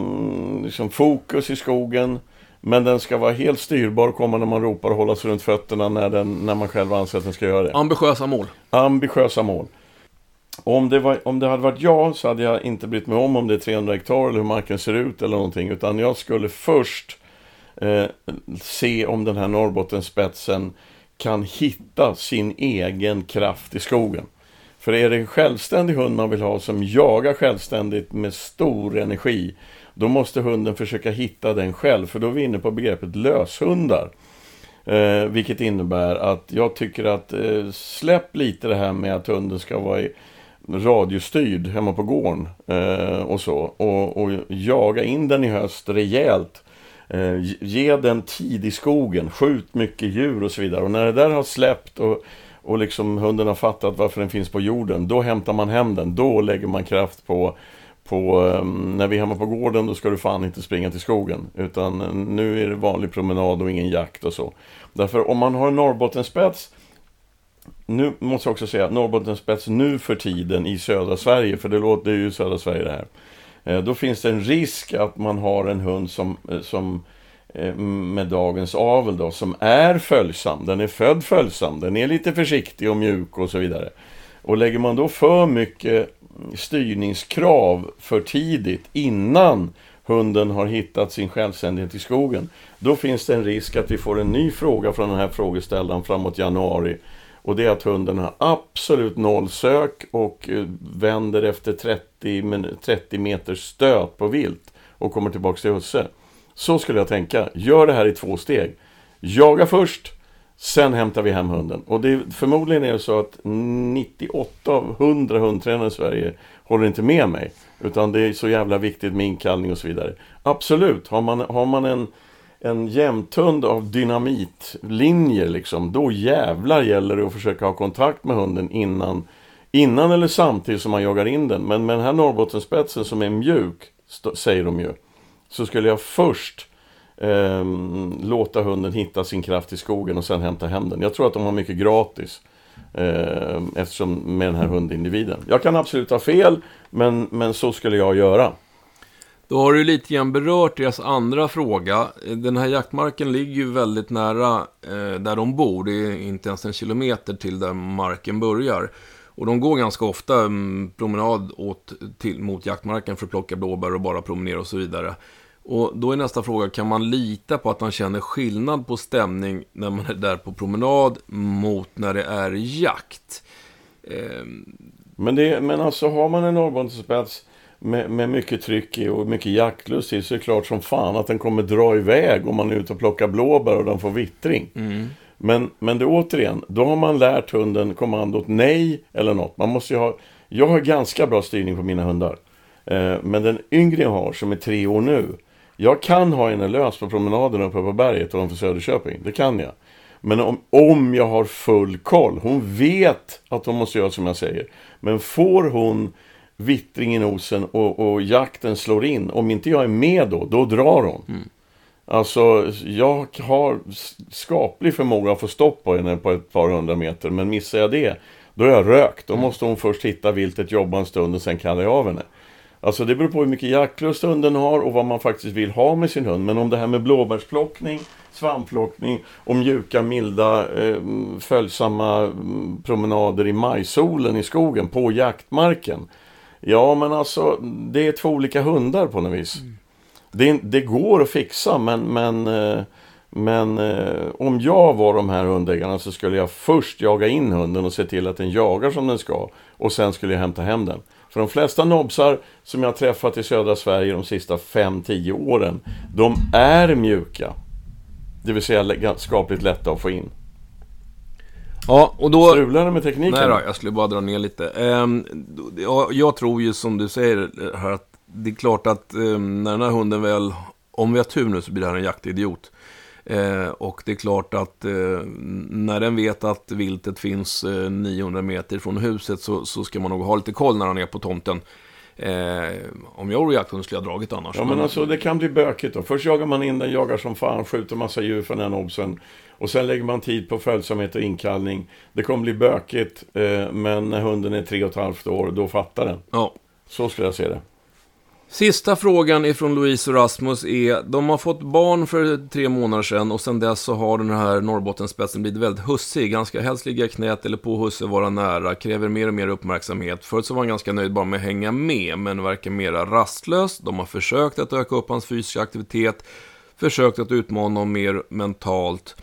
[SPEAKER 2] liksom fokus i skogen men den ska vara helt styrbar, och komma när man ropar och hålla sig runt fötterna när, den, när man själv anser att den ska göra det.
[SPEAKER 1] Ambitiösa mål.
[SPEAKER 2] Ambitiösa mål. Om det, var, om det hade varit jag så hade jag inte brytt mig om om det är 300 hektar eller hur marken ser ut eller någonting. Utan jag skulle först eh, se om den här Norrbottenspetsen kan hitta sin egen kraft i skogen. För är det en självständig hund man vill ha som jagar självständigt med stor energi då måste hunden försöka hitta den själv, för då är vi inne på begreppet löshundar. Eh, vilket innebär att jag tycker att eh, släpp lite det här med att hunden ska vara radiostyrd hemma på gården eh, och så. Och, och, jaga in den i höst rejält. Eh, ge den tid i skogen, skjut mycket djur och så vidare. Och när det där har släppt och, och liksom hunden har fattat varför den finns på jorden, då hämtar man hem den. Då lägger man kraft på på, ehm, när vi är hemma på gården då ska du fan inte springa till skogen. Utan eh, nu är det vanlig promenad och ingen jakt och så. Därför om man har en Norrbottenspets nu måste jag också säga Norrbottenspets nu för tiden i södra Sverige, för det låter ju södra Sverige det här. Eh, då finns det en risk att man har en hund som, eh, som med dagens avel då, som är följsam. Den är född följsam, den är lite försiktig och mjuk och så vidare. Och lägger man då för mycket styrningskrav för tidigt innan hunden har hittat sin självständighet i skogen. Då finns det en risk att vi får en ny fråga från den här frågeställaren framåt januari. Och det är att hunden har absolut noll sök och eh, vänder efter 30, 30 meters stöt på vilt och kommer tillbaka till husse. Så skulle jag tänka. Gör det här i två steg. Jaga först, sen hämtar vi hem hunden. Och det, förmodligen är det så att 98 av 100 hundtränare i Sverige håller inte med mig. Utan det är så jävla viktigt med inkallning och så vidare. Absolut, har man, har man en, en jämthund av dynamitlinjer liksom, då jävlar gäller det att försöka ha kontakt med hunden innan, innan eller samtidigt som man jagar in den. Men med den här Norrbottenspetsen som är mjuk, st- säger de ju, så skulle jag först eh, låta hunden hitta sin kraft i skogen och sen hämta hem den. Jag tror att de har mycket gratis. Eh, eftersom med den här hundindividen. Jag kan absolut ha fel, men, men så skulle jag göra.
[SPEAKER 1] Då har du lite grann berört deras andra fråga. Den här jaktmarken ligger ju väldigt nära eh, där de bor. Det är inte ens en kilometer till där marken börjar. Och de går ganska ofta mm, promenad åt, till, mot jaktmarken för att plocka blåbär och bara promenera och så vidare. Och då är nästa fråga, kan man lita på att man känner skillnad på stämning när man är där på promenad mot när det är jakt? Eh,
[SPEAKER 2] Men, det, men alltså har man en Norrbottenspets med, med mycket tryck i och mycket jaktlust i så är det klart som fan att den kommer dra iväg om man är ute och plockar blåbär och den får vittring. Men, men det återigen, då har man lärt hunden kommandot nej eller något. Man måste ha, jag har ganska bra styrning på mina hundar. Eh, men den yngre jag har, som är tre år nu, jag kan ha henne lös på promenaden uppe på berget ovanför Söderköping. Det kan jag. Men om, om jag har full koll, hon vet att hon måste göra som jag säger. Men får hon vittring i nosen och, och jakten slår in, om inte jag är med då, då drar hon. Alltså, jag har skaplig förmåga att få stopp på henne på ett par hundra meter, men missar jag det, då är jag rökt. Då måste hon först hitta viltet, jobba en stund och sen kallar jag av henne. Alltså det beror på hur mycket jaktlust hunden har och vad man faktiskt vill ha med sin hund. Men om det här med blåbärsplockning, svampplockning och mjuka, milda, eh, följsamma mm, promenader i majsolen i skogen på jaktmarken. Ja, men alltså det är två olika hundar på något vis. Det, det går att fixa, men, men, eh, men eh, om jag var de här hundägarna så skulle jag först jaga in hunden och se till att den jagar som den ska. Och sen skulle jag hämta hem den. För de flesta nobsar som jag träffat i södra Sverige de sista 5-10 åren, de är mjuka. Det vill säga skapligt lätta att få in.
[SPEAKER 1] ja, och då...
[SPEAKER 2] Strular det med tekniken?
[SPEAKER 1] Nej då, jag skulle bara dra ner lite. Ehm, jag, tror ju som du säger här att det är klart att ehm, när den här hunden väl, om vi har tur nu så blir det här en jaktidiot. Eh, och det är klart att eh, när den vet att viltet finns eh, 900 meter från huset så, så ska man nog ha lite koll när han är på tomten. Eh, om jag vore jakthund skulle jag dragit annars.
[SPEAKER 2] Ja men alltså det kan bli bökigt då. Först jagar man in den, jagar som fan, skjuter massa djur från den obsen. Och sen lägger man tid på följsamhet och inkallning. Det kommer bli bökigt, eh, men när hunden är tre och ett halvt år, då fattar den.
[SPEAKER 1] Ja.
[SPEAKER 2] Så skulle jag se det.
[SPEAKER 1] Sista frågan ifrån Louise och Rasmus är, de har fått barn för tre månader sedan och sedan dess så har den här Norrbottenspetsen blivit väldigt hussig. Ganska helst ligga i knät eller på husse, vara nära, kräver mer och mer uppmärksamhet. Förut så var han ganska nöjd bara med att hänga med, men verkar mera rastlös. De har försökt att öka upp hans fysiska aktivitet, försökt att utmana honom mer mentalt.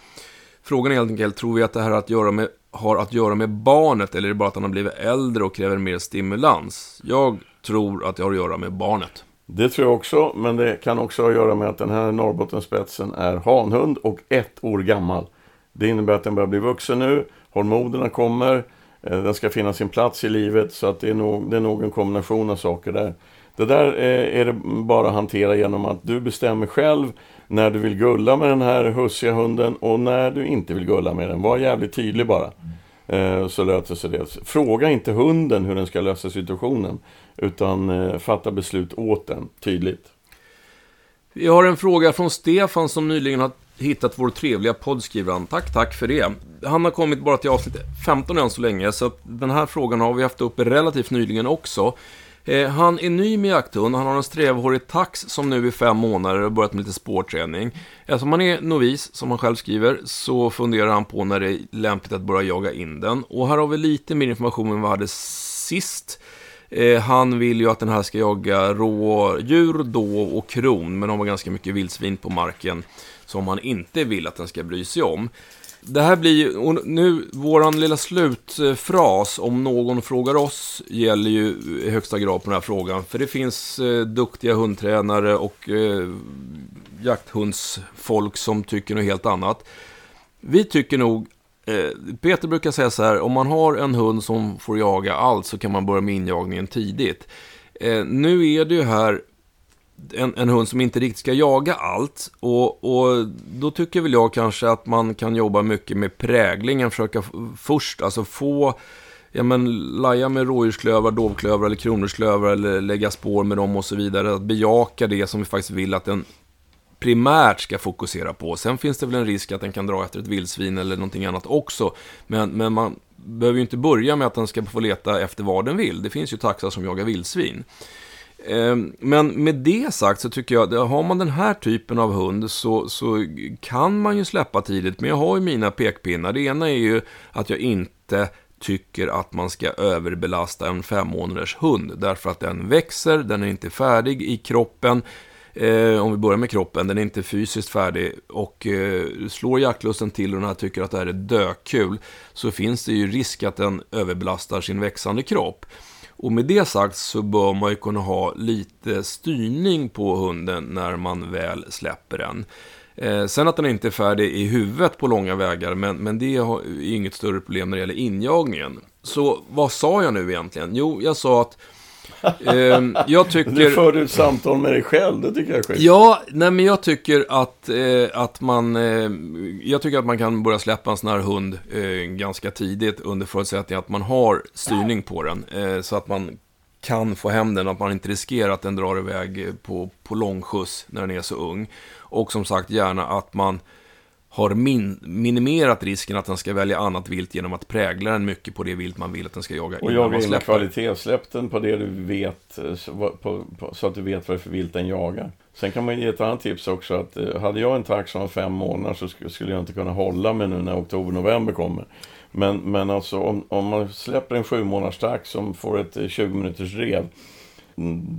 [SPEAKER 1] Frågan är helt enkelt, tror vi att det här har att göra med, har att göra med barnet eller är det bara att han har blivit äldre och kräver mer stimulans? Jag tror att det har att göra med barnet.
[SPEAKER 2] Det tror jag också, men det kan också ha att göra med att den här Norrbottenspetsen är hanhund och ett år gammal. Det innebär att den börjar bli vuxen nu, hormonerna kommer, eh, den ska finna sin plats i livet, så att det är nog, det är nog en kombination av saker där. Det där eh, är det bara att hantera genom att du bestämmer själv när du vill gulla med den här hussiga hunden och när du inte vill gulla med den. Var jävligt tydlig bara. Eh, så löser sig det. Fråga inte hunden hur den ska lösa situationen. Utan eh, fatta beslut åt den, tydligt.
[SPEAKER 1] Vi har en fråga från Stefan som nyligen har hittat vår trevliga podd, skriver han. Tack, tack för det. Han har kommit bara till avsnitt 15 än så länge, så den här frågan har vi haft uppe relativt nyligen också. Eh, han är ny med jakthund, han har en strävhårig tax som nu är fem månader och börjat med lite spårträning. Eftersom han är novis, som han själv skriver, så funderar han på när det är lämpligt att börja jaga in den. Och här har vi lite mer information än vad vi hade sist. Eh, han vill ju att den här ska jaga rådjur, dov och kron, men de har ganska mycket vildsvin på marken som han inte vill att den ska bry sig om. Det här blir ju, och nu, våran lilla slutfras, om någon frågar oss, gäller ju i högsta grad på den här frågan. För det finns eh, duktiga hundtränare och eh, jakthundsfolk som tycker något helt annat. Vi tycker nog, Eh, Peter brukar säga så här, om man har en hund som får jaga allt så kan man börja med injagningen tidigt. Eh, nu är det ju här en, en, hund som inte riktigt ska jaga allt. Och, och, då tycker väl jag kanske att man kan jobba mycket med präglingen. Försöka först, alltså få, ja men laja med rådjursklövar, dovklövar eller kronhjortsklövar eller lägga spår med dem och så vidare. Att bejaka det som vi faktiskt vill att den primärt ska fokusera på. Sen finns det väl en risk att den kan dra efter ett vildsvin eller någonting annat också. Men, men man behöver ju inte börja med att den ska få leta efter vad den vill. Det finns ju taxar som jagar vildsvin. Ehm, men med det sagt så tycker jag har man den här typen av hund så, så kan man ju släppa tidigt. Men jag har ju mina pekpinnar. Det ena är ju att jag inte tycker att man ska överbelasta en fem månaders hund. Därför att den växer, den är inte färdig i kroppen. Eh, om vi börjar med kroppen, den är inte fysiskt färdig. Och eh, slår jaktlusten till och den här tycker att det här är dökul. Så finns det ju risk att den överbelastar sin växande kropp. Och med det sagt så bör man ju kunna ha lite styrning på hunden när man väl släpper den. Eh, sen att den inte är färdig i huvudet på långa vägar, men, men det är inget större problem när det gäller injagningen. Så vad sa jag nu egentligen? Jo, jag sa att
[SPEAKER 2] Eh, jag tycker... Du förde ett samtal med dig själv, det tycker jag är skit.
[SPEAKER 1] Ja, nej men jag tycker att, eh, att man... Eh, jag tycker att man kan börja släppa en sån här hund eh, ganska tidigt under förutsättning att man har styrning på den. Eh, så att man kan få hem den, att man inte riskerar att den drar iväg på, på långskjuts när den är så ung. Och som sagt, gärna att man har min minimerat risken att den ska välja annat vilt genom att prägla den mycket på det vilt man vill att den ska jaga.
[SPEAKER 2] Och jaga in kvalitet. Släpp den på det du vet, eh, så, på, på, så att du vet vad det är för vilt den jagar. Sen kan man ge ett annat tips också. att eh, Hade jag en tax som var fem månader så skulle jag inte kunna hålla mig nu när oktober-november kommer. Men, men alltså om, om man släpper en sju månaders tax som får ett 20 eh, minuters rev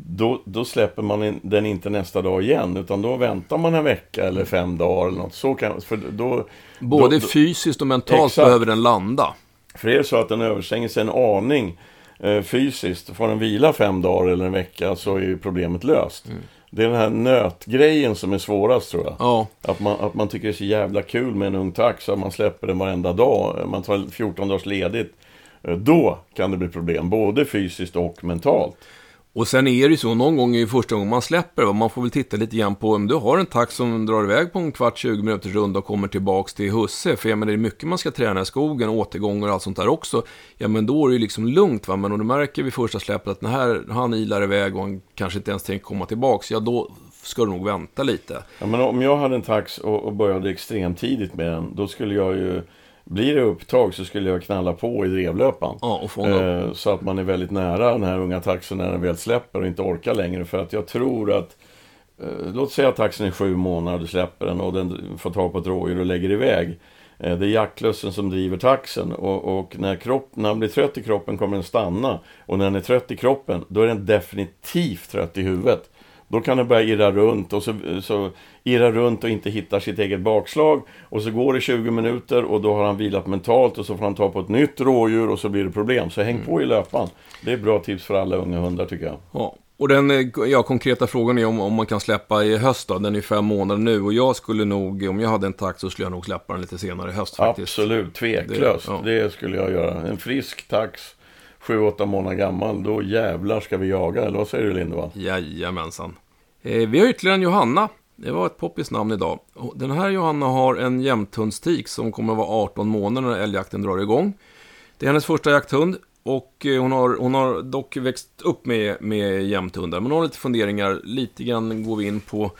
[SPEAKER 2] då, då släpper man den inte nästa dag igen, utan då väntar man en vecka eller fem dagar eller något. Så kan, för då,
[SPEAKER 1] Både då, fysiskt och mentalt exakt. behöver den landa.
[SPEAKER 2] För är det så att den överstänger sig en aning eh, fysiskt, får den vila fem dagar eller en vecka så är ju problemet löst. Mm. Det är den här nötgrejen som är svårast tror jag.
[SPEAKER 1] Ja.
[SPEAKER 2] Att, man, att man tycker det är så jävla kul med en ung tax, att man släpper den varenda dag. Man tar 14 dagars ledigt. Eh, då kan det bli problem, både fysiskt och mentalt.
[SPEAKER 1] Och sen är det ju så, någon gång är ju första gången man släpper, man får väl titta lite grann på om du har en tax som drar iväg på en kvart, 20 minuters runda och kommer tillbaks till husse. För jag menar, det är mycket man ska träna i skogen, återgångar och allt sånt där också. Ja, men då är det ju liksom lugnt, va. Men om du märker vid första släppet att den här, han ilar iväg och han kanske inte ens tänker komma tillbaks, ja då ska du nog vänta lite.
[SPEAKER 2] Ja, men om jag hade en tax och, och började extremt tidigt med den, då skulle jag ju blir det upptag så skulle jag knalla på i drevlöpan.
[SPEAKER 1] Ja, och fånga
[SPEAKER 2] eh, så att man är väldigt nära den här unga taxen när den väl släpper och inte orkar längre. För att jag tror att eh, Låt säga att taxen är sju månader, du släpper den och den får tag på ett rådjur och lägger iväg. Eh, det är jaktlusten som driver taxen och, och, när, kropp, när han blir trött i kroppen kommer den stanna. Och när den är trött i kroppen, då är den definitivt trött i huvudet. Då kan den börja irra runt och så, så irra runt och inte hittar sitt eget bakslag. Och så går det 20 minuter och då har han vilat mentalt och så får han ta på ett nytt rådjur och så blir det problem. Så häng mm. på i löpan. Det är bra tips för alla unga hundar tycker jag.
[SPEAKER 1] Ja. Och den eh, ja, konkreta frågan är om, om man kan släppa i höst då. Den är fem månader nu och jag skulle nog, om jag hade en tax så skulle jag nog släppa den lite senare i höst faktiskt.
[SPEAKER 2] Absolut, tveklöst. Det, ja. det skulle jag göra. En frisk tax 7-8 månader gammal, då jävlar ska vi jaga, eller vad säger du Lindevall?
[SPEAKER 1] Jajamensan. Eh, vi har ytterligare en Johanna. Det var ett poppis namn idag. Den här Johanna har en jämthundstik som kommer att vara 18 månader när älgjakten drar igång. Det är hennes första jakthund och eh, hon har, hon har dock växt upp med, med jämthundar. Men hon har lite funderingar, lite grann går vi in på,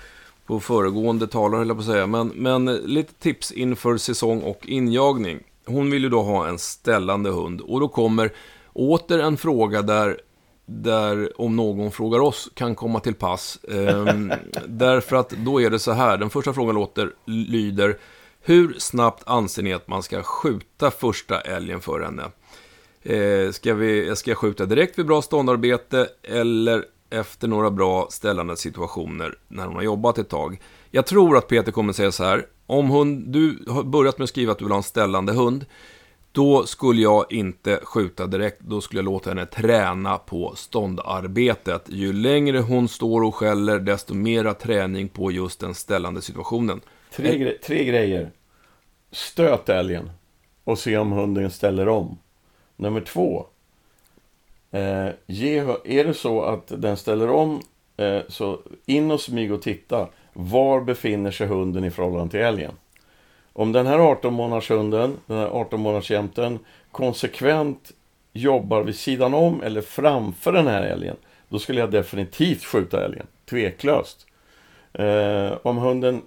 [SPEAKER 1] på föregående talare höll jag på att säga. Men, men eh, lite tips inför säsong och injagning. Hon vill ju då ha en ställande hund och då kommer åter en fråga där, där om någon frågar oss kan komma till pass. Ehm, [laughs] därför att då är det så här, den första frågan låter, lyder Hur snabbt anser ni att man ska skjuta första älgen för henne? Eh, ska, vi, ska jag skjuta direkt vid bra ståndarbete eller efter några bra ställande situationer när hon har jobbat ett tag. Jag tror att Peter kommer säga så här. Om hon, du har börjat med att skriva att du vill ha en ställande hund. Då skulle jag inte skjuta direkt, då skulle jag låta henne träna på ståndarbetet. Ju längre hon står och skäller, desto mera träning på just den ställande situationen.
[SPEAKER 2] Tre, gre tre grejer. Stöt älgen och se om hunden ställer om. Nummer två. Eh, ge, är det så att den ställer om, eh, så in och smyg och titta. Var befinner sig hunden i förhållande till älgen? Om den här 18 månadershunden, den här 18 månadersjämten, konsekvent jobbar vid sidan om eller framför den här älgen, då skulle jag definitivt skjuta älgen. Tveklöst. Eh, om hunden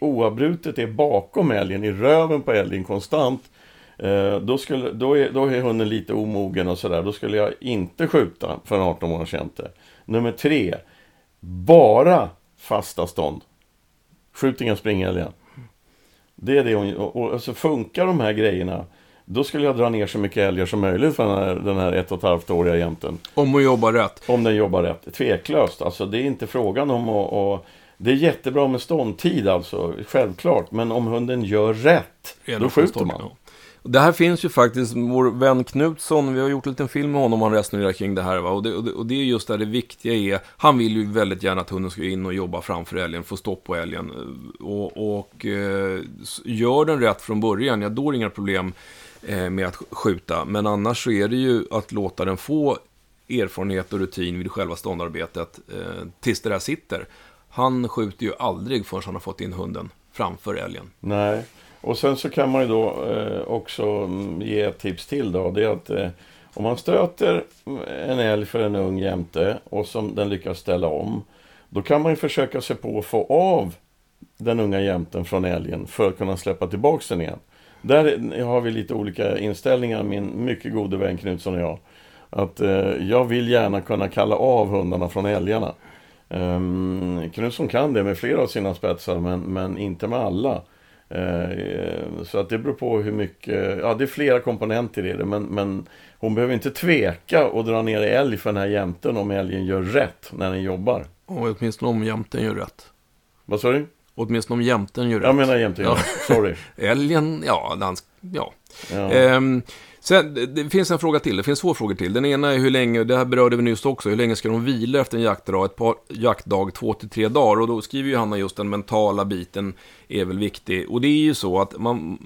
[SPEAKER 2] oavbrutet är bakom älgen, i röven på älgen konstant, eh, då, skulle, då, är, då är hunden lite omogen och sådär. Då skulle jag inte skjuta för en 18 månaders jämte. Nummer tre, bara fasta stånd. Skjut inga springälgar. Det är det hon, och, och alltså funkar de här grejerna då skulle jag dra ner så mycket älgar som möjligt för den här, den här ett och ett halvt åriga jämten.
[SPEAKER 1] Om hon jobbar rätt.
[SPEAKER 2] Om den jobbar rätt. Tveklöst. Alltså det är inte frågan om att... Och, det är jättebra med ståndtid alltså, självklart. Men om hunden gör rätt, då skjuter man.
[SPEAKER 1] Det här finns ju faktiskt, vår vän Knutsson, vi har gjort en liten film med honom han resonerar kring det här. Va? Och, det, och, det, och det är just där det viktiga är, han vill ju väldigt gärna att hunden ska in och jobba framför älgen, få stopp på älgen. Och, och eh, gör den rätt från början, ja då är det inga problem eh, med att skjuta. Men annars så är det ju att låta den få erfarenhet och rutin vid själva ståndarbetet eh, tills det där sitter. Han skjuter ju aldrig förrän han har fått in hunden framför älgen.
[SPEAKER 2] Nej, och sen så kan man ju då eh, också mm, ge ett tips till då. Det är att eh, om man stöter en älg för en ung jämte och som den lyckas ställa om. Då kan man ju försöka sig på att få av den unga jämten från älgen för att kunna släppa tillbaks den igen. Där har vi lite olika inställningar, min mycket gode vän Knutsson och jag. Att eh, jag vill gärna kunna kalla av hundarna från älgarna. Um, Knutsson kan det med flera av sina spetsar, men, men inte med alla. Uh, så att det beror på hur mycket, ja det är flera komponenter i det, men, men hon behöver inte tveka och dra ner älg för den här jämten om älgen gör rätt när den jobbar.
[SPEAKER 1] Och åtminstone om jämten gör rätt.
[SPEAKER 2] Vad sa du?
[SPEAKER 1] Åtminstone om jämten gör rätt.
[SPEAKER 2] Jag menar jämten, ja. sorry. [laughs]
[SPEAKER 1] älgen, ja, dans, ja. ja. Um, Sen, det finns en fråga till, det finns två frågor till. Den ena är hur länge, det här berörde vi nyss också, hur länge ska de vila efter en jaktdag? Ett par jaktdag, två till tre dagar. Och då skriver ju Hanna just den mentala biten är väl viktig. Och det är ju så att man,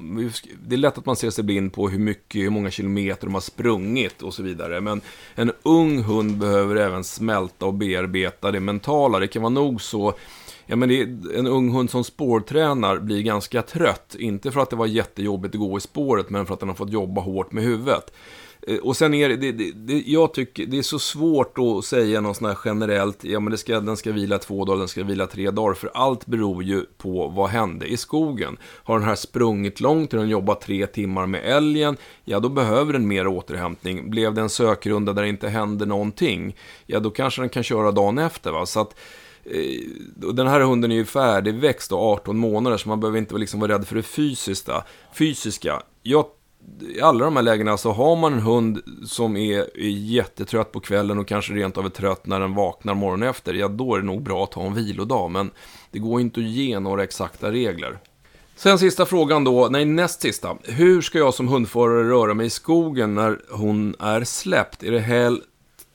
[SPEAKER 1] det är lätt att man ser sig blind på hur mycket, hur många kilometer de har sprungit och så vidare. Men en ung hund behöver även smälta och bearbeta det mentala. Det kan vara nog så Ja, men det, en ung hund som spårtränar blir ganska trött. Inte för att det var jättejobbigt att gå i spåret, men för att den har fått jobba hårt med huvudet. Eh, och sen är det, det, det, jag tycker, det är så svårt att säga något sånt här generellt, ja men det ska, den ska vila två dagar, den ska vila tre dagar, för allt beror ju på vad hände i skogen. Har den här sprungit långt, har den jobbat tre timmar med älgen, ja då behöver den mer återhämtning. Blev det en sökrunda där det inte hände någonting, ja då kanske den kan köra dagen efter. Va? Så att, Eh, Eh, den här hunden är ju färdigväxt och 18 månader, så man behöver inte liksom vara rädd för det fysiska. fysiska. Jag, I alla de här lägena så har man en hund som är, är jättetrött på kvällen och kanske rent av är trött när den vaknar morgonen efter, ja då är det nog bra att ha en vilodag. Men det går inte att ge några exakta regler. Sen sista frågan då, nej näst sista. Hur ska jag som hundförare röra mig i skogen när hon är släppt? Är det häl,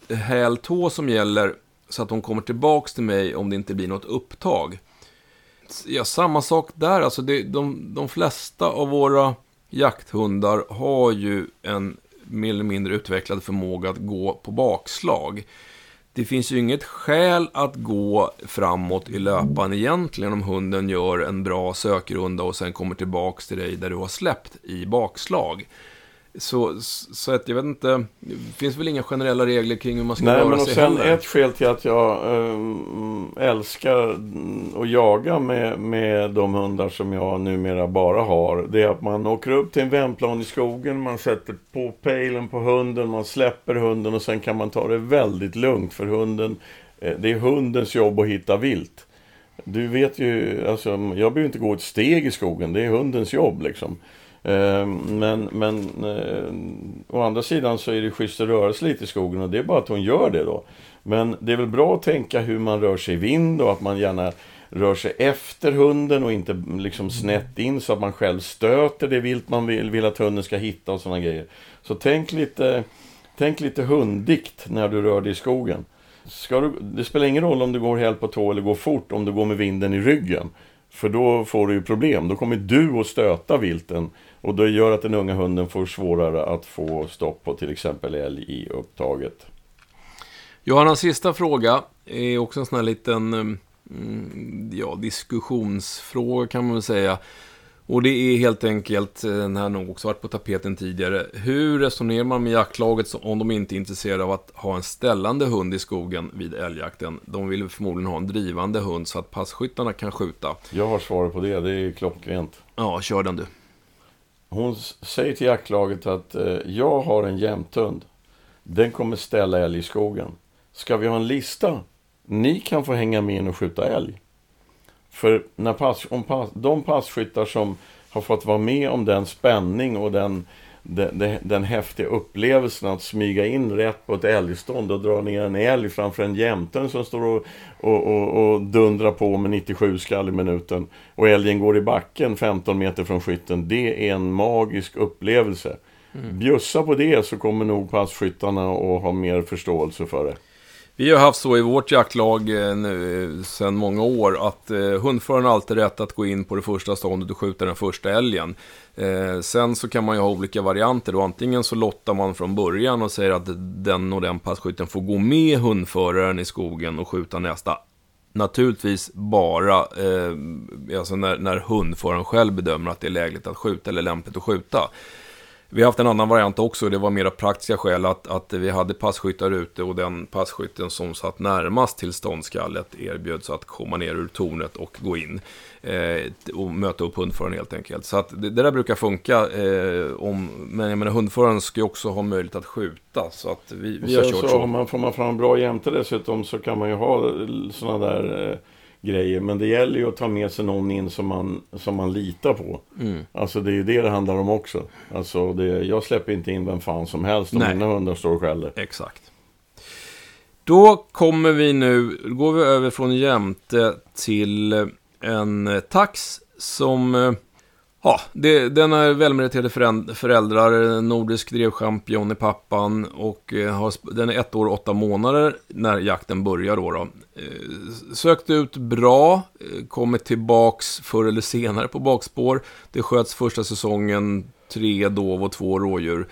[SPEAKER 1] häl tå som gäller så att hon kommer tillbaks till mig om det inte blir något upptag. Ja, samma sak där. Alltså det, de, de flesta av våra jakthundar har ju en mer eller mindre utvecklad förmåga att gå på bakslag. Det finns ju inget skäl att gå framåt i löpan egentligen om hunden gör en bra sökrunda och sen kommer tillbaks till dig där du har släppt i bakslag. Så, så att jag vet inte, det finns väl inga generella regler kring hur man ska
[SPEAKER 2] Nej,
[SPEAKER 1] röra
[SPEAKER 2] men och
[SPEAKER 1] sig
[SPEAKER 2] sen
[SPEAKER 1] heller.
[SPEAKER 2] ett skäl till att jag äh, älskar att jaga med, med de hundar som jag numera bara har. Det är att man åker upp till en vändplan i skogen, man sätter på pejlen på hunden, man släpper hunden och sen kan man ta det väldigt lugnt för hunden. Eh, det är hundens jobb att hitta vilt. Du vet ju, alltså, jag behöver inte gå ett steg i skogen, det är hundens jobb liksom. Eh, men men eh, å andra sidan så är det schysst att röra sig lite i skogen och det är bara att hon gör det då. Men det är väl bra att tänka hur man rör sig i vind och att man gärna rör sig efter hunden och inte liksom snett in så att man själv stöter det vilt man vill, vill att hunden ska hitta och sådana grejer. Så tänk lite, tänk lite hunddikt när du rör dig i skogen. Ska du, det spelar ingen roll om du går helt på tå eller går fort om du går med vinden i ryggen. För då får du ju problem. Då kommer du att stöta vilten. Och det gör att den unga hunden får svårare att få stopp på till exempel älg i upptaget.
[SPEAKER 1] Johannas sista fråga är också en sån här liten mm, ja, diskussionsfråga kan man väl säga. Och det är helt enkelt, eh, den här nog också varit på tapeten tidigare. Hur resonerar man med jaktlaget om de inte är intresserade av att ha en ställande hund i skogen vid älgjakten? De vill förmodligen ha en drivande hund så att passkyttarna kan skjuta.
[SPEAKER 2] Jag har svaret på det, det är klockrent.
[SPEAKER 1] Ja, kör den du.
[SPEAKER 2] Hon säger till jaktlaget att eh, jag har en jämthund. Den kommer ställa älg i skogen. Ska vi ha en lista? Ni kan få hänga med in och skjuta älg. För när pass, om pass, de passkyttar som har fått vara med om den spänning och den, den, den, häftiga upplevelsen att smyga in rätt på ett älgstånd och dra ner en älg framför en jämten som står och, och, och, och dundrar på med 97 skall i minuten och älgen går i backen 15 meter från skytten. Det är en magisk upplevelse. Mm. Bjussa på det så kommer nog passkyttarna att ha mer förståelse för det.
[SPEAKER 1] Vi har haft så i vårt jaktlag eh, nu eh, sedan många år att eh, hundföraren alltid rätt att gå in på det första ståndet och skjuta den första älgen. Eh, sen så kan man ju ha olika varianter då. Antingen så lottar man från början och säger att den och den passkytten får gå med hundföraren i skogen och skjuta nästa. Naturligtvis bara eh, alltså när, när hundföraren själv bedömer att det är lägligt att skjuta eller lämpligt att skjuta. Vi har haft en annan variant också, det var mera praktiska skäl att, att vi hade passkyttar ute och den passkytten som satt närmast till ståndskallet erbjöds att komma ner ur tornet och gå in eh, och möta upp hundföraren helt enkelt. Så att det, det där brukar funka, eh, om, men jag menar hundföraren ska ju också ha möjlighet att skjuta. Så att vi, vi har kört så. så.
[SPEAKER 2] Man, får man fram bra jämte dessutom så kan man ju ha sådana där eh grejer. Men det gäller ju att ta med sig någon in som man, som man litar på. Mm. Alltså det är ju det det handlar om också. Alltså det, jag släpper inte in vem fan som helst om Nej. mina hundar står och skäller.
[SPEAKER 1] Exakt. Då kommer vi nu, går vi över från jämte till en tax som eh, Ja, det, den är välmeriterade föräldrar, nordisk drevchampion i pappan och eh, har, den är ett år och åtta månader när jakten börjar då. då. Eh, sökt ut bra, eh, kommit tillbaks förr eller senare på bakspår. Det sköts första säsongen, tre dov och två rådjur.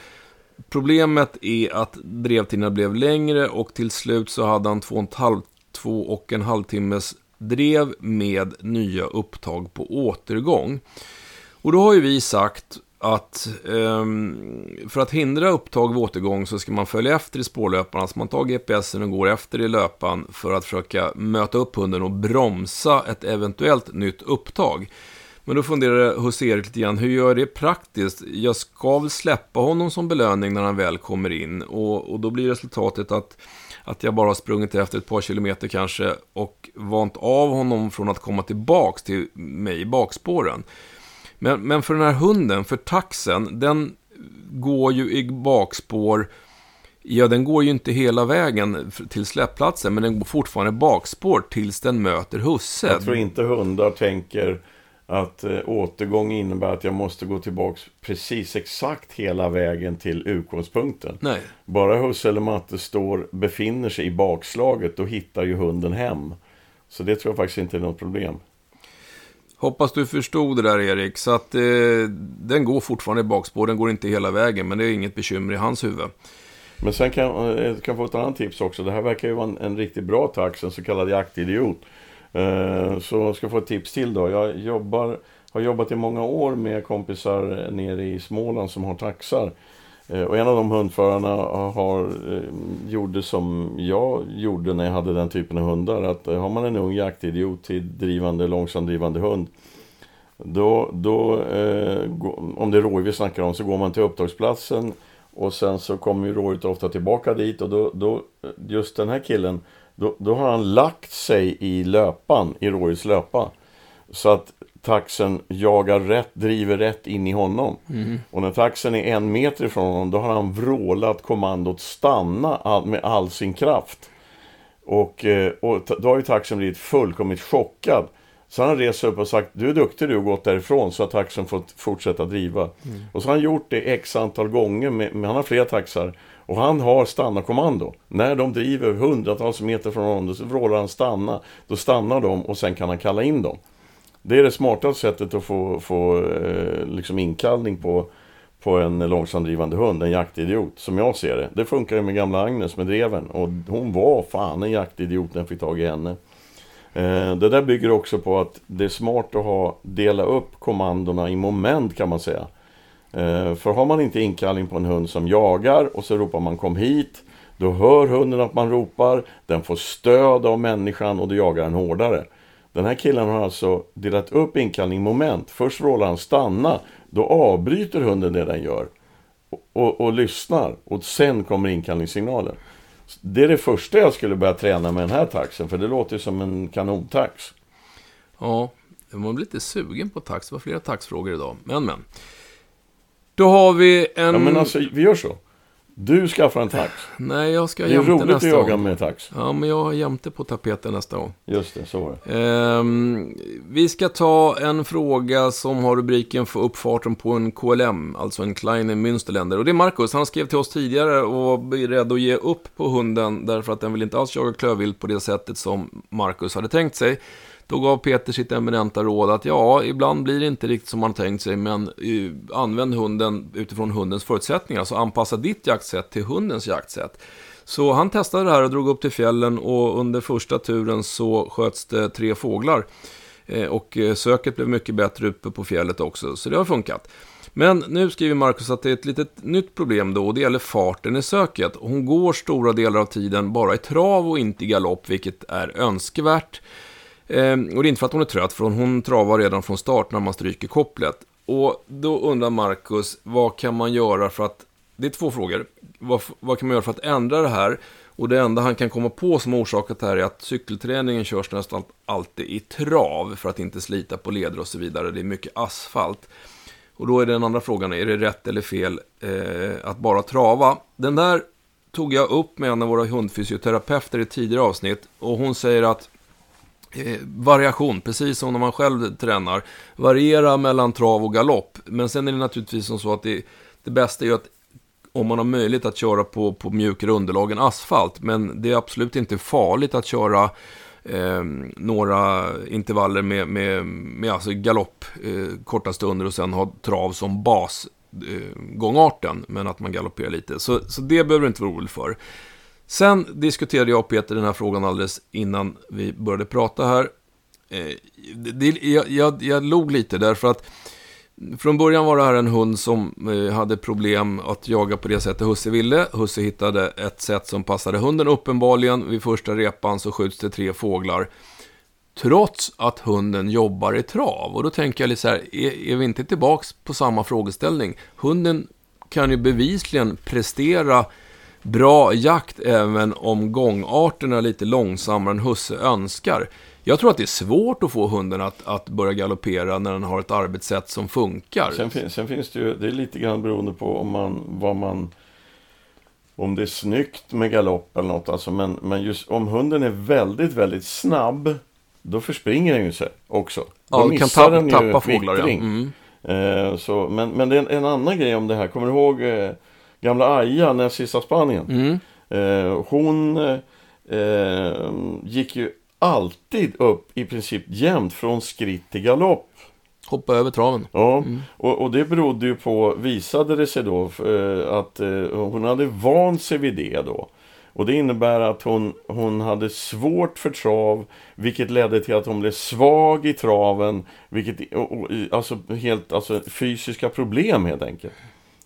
[SPEAKER 1] Problemet är att drevtiderna blev längre och till slut så hade han två och en halv, två och en halv timmes drev med nya upptag på återgång. Och då har ju vi sagt att um, för att hindra upptag vid återgång så ska man följa efter i spårlöparna. Så man tar GPSen och går efter i löpan för att försöka möta upp hunden och bromsa ett eventuellt nytt upptag. Men då funderar Hus-Erik lite grann, hur gör jag det praktiskt? Jag ska väl släppa honom som belöning när han väl kommer in. Och, och då blir resultatet att, att jag bara har sprungit efter ett par kilometer kanske och vant av honom från att komma tillbaks till mig i bakspåren. Men, men för den här hunden, för taxen, den går ju i bakspår. Ja, den går ju inte hela vägen till släpplatsen, men den går fortfarande bakspår tills den möter husse.
[SPEAKER 2] Jag tror inte hundar tänker att eh, återgång innebär att jag måste gå tillbaks precis exakt hela vägen till utgångspunkten.
[SPEAKER 1] Nej.
[SPEAKER 2] Bara husse eller matte står, befinner sig i bakslaget, då hittar ju hunden hem. Så det tror jag faktiskt inte är något problem.
[SPEAKER 1] Hoppas du förstod det där Erik. Så att eh, den går fortfarande i bakspår. Den går inte hela vägen. Men det är inget bekymmer i hans huvud.
[SPEAKER 2] Men sen kan eh, jag kan få ett annat tips också. Det här verkar ju vara en, en riktigt bra tax. En så kallad jaktidiot. Eh, så jag ska få ett tips till då. Jag jobbar, har jobbat i många år med kompisar nere i Småland som har taxar. Eh, och en av de hundförarna har, eh, gjorde som jag gjorde när jag hade den typen av hundar. Att eh, har man en ung jaktidiot till drivande, långsamdrivande hund. Då, då eh, om det är rådjur vi snackar om, så går man till upptagsplatsen. Och sen så kommer ju rådjuret ofta tillbaka dit. Och då, då, just den här killen, då, då har han lagt sig i löpan, i rådjurets löpa. Så att taxen jagar rätt, driver rätt in i honom.
[SPEAKER 1] Mm.
[SPEAKER 2] Och när taxen är en meter ifrån honom, då har han vrålat kommandot stanna med all sin kraft. Och, eh, och då har ju taxen blivit fullkomligt chockad. Så han har sig upp och sagt, du är duktig du och gått därifrån så att taxen fått fortsätta driva. Och så har han gjort det x antal gånger, med, med, han har flera taxar. Och han har stanna-kommando. När de driver hundratals meter från honom, då vrålar han stanna. Då stannar de och sen kan han kalla in dem. Det är det smartaste sättet att få, få eh, liksom inkallning på, på en långsamdrivande hund, en jaktidiot, som jag ser det. Det funkar ju med gamla Agnes med dreven och hon var fan en jaktidiot när jag fick tag i henne. Eh, det där bygger också på att det är smart att ha, dela upp kommandona i moment kan man säga. Eh, för har man inte inkallning på en hund som jagar och så ropar man kom hit, då hör hunden att man ropar, den får stöd av människan och då jagar den hårdare. Den här killen har alltså delat upp inkallning moment. Först vrålar han stanna, då avbryter hunden det den gör och, och, och lyssnar och sen kommer inkallningssignalen. Det är det första jag skulle börja träna med den här taxen, för det låter som en kanontax.
[SPEAKER 1] Ja, man blir lite sugen på tax. Det var flera taxfrågor idag. Men, men. Då har vi en...
[SPEAKER 2] Ja, men alltså, vi gör så. Du skaffar en tax.
[SPEAKER 1] Nej, jag ska
[SPEAKER 2] Det är
[SPEAKER 1] jämte
[SPEAKER 2] roligt att
[SPEAKER 1] nästa
[SPEAKER 2] jaga
[SPEAKER 1] gång.
[SPEAKER 2] med tax.
[SPEAKER 1] Ja, men jag har jämte på tapeten nästa gång.
[SPEAKER 2] Just det, så var det.
[SPEAKER 1] Ehm, vi ska ta en fråga som har rubriken för uppfarten på en KLM, alltså en Kleine Münsterländer. Och det är Marcus, han skrev till oss tidigare och var beredd att ge upp på hunden därför att den vill inte alls jaga klövvilt på det sättet som Marcus hade tänkt sig. Då gav Peter sitt eminenta råd att ja, ibland blir det inte riktigt som man tänkt sig, men eh, använd hunden utifrån hundens förutsättningar. Alltså anpassa ditt jaktsätt till hundens jaktsätt. Så han testade det här och drog upp till fjällen och under första turen så sköts det tre fåglar. Eh, och eh, söket blev mycket bättre uppe på fjället också, så det har funkat. Men nu skriver Marcus att det är ett litet nytt problem då och det gäller farten i söket. Hon går stora delar av tiden bara i trav och inte i galopp, vilket är önskvärt. Eh, och det är inte för att hon är trött, för hon travar redan från start när man stryker kopplet. Och då undrar Marcus, vad kan man göra för att... Det är två frågor. Vad, vad kan man göra för att ändra det här? Och det enda han kan komma på som orsakat det här är att cykelträningen körs nästan alltid i trav för att inte slita på leder och så vidare. Det är mycket asfalt. Och då är den andra frågan, är det rätt eller fel eh, att bara trava? Den där tog jag upp med en av våra hundfysioterapeuter i tidigare avsnitt och hon säger att Eh, variation, precis som när man själv tränar, variera mellan trav och galopp. Men sen är det naturligtvis som så att det, det bästa är ju att om man har möjlighet att köra på, på mjukare underlag än asfalt. Men det är absolut inte farligt att köra eh, några intervaller med, med, med alltså galopp eh, korta stunder och sen ha trav som bas eh, gångarten. Men att man galopperar lite. Så, så det behöver du inte vara orolig för. Sen diskuterade jag och Peter den här frågan alldeles innan vi började prata här. Eh, det, jag, jag, jag log lite därför att från början var det här en hund som eh, hade problem att jaga på det sättet Husse ville. Husse hittade ett sätt som passade hunden uppenbarligen. Vid första repan så skjuts det tre fåglar. Trots att hunden jobbar i trav. Och då tänker jag lite så här, är, är vi inte tillbaks på samma frågeställning? Hunden kan ju bevisligen prestera bra jakt även om gångarterna är lite långsammare än husse önskar. Jag tror att det är svårt att få hunden att, att börja galoppera när den har ett arbetssätt som funkar.
[SPEAKER 2] Sen, fin- sen finns det ju, det är lite grann beroende på om man, vad man om det är snyggt med galopp eller något. Alltså, men, men just om hunden är väldigt, väldigt snabb, då förspringer den ju sig också. Då
[SPEAKER 1] Ja, kan
[SPEAKER 2] missar
[SPEAKER 1] tappa,
[SPEAKER 2] den ju
[SPEAKER 1] tappa fåglar, ja. Mm.
[SPEAKER 2] Eh, så, men, men det är en, en annan grej om det här. Kommer du ihåg eh, gamla Aja, näst sista Spanien?
[SPEAKER 1] Mm.
[SPEAKER 2] Eh, hon eh, gick ju alltid upp i princip jämnt från skritt till galopp.
[SPEAKER 1] Hoppa över traven.
[SPEAKER 2] Ja, och, och det berodde ju på, visade det sig då, eh, att eh, hon hade vant sig vid det då. Och det innebär att hon, hon hade svårt för trav, vilket ledde till att hon blev svag i traven, vilket, och, och, alltså helt, alltså fysiska problem helt enkelt.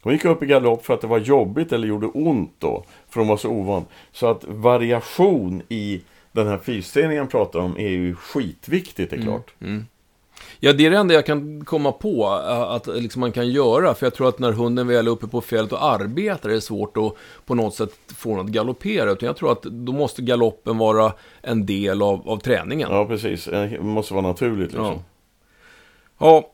[SPEAKER 2] Hon gick upp i galopp för att det var jobbigt eller gjorde ont då, för hon var så ovan. Så att variation i den här fysträningen jag pratar om är ju skitviktigt, det är klart.
[SPEAKER 1] Ja, det är det enda jag kan komma på att liksom man kan göra. För jag tror att när hunden väl är uppe på fältet och arbetar är det svårt att på något sätt få den att galoppera. Utan jag tror att då måste galoppen vara en del av, av träningen.
[SPEAKER 2] Ja, precis. Det måste vara naturligt liksom.
[SPEAKER 1] Ja. Ja,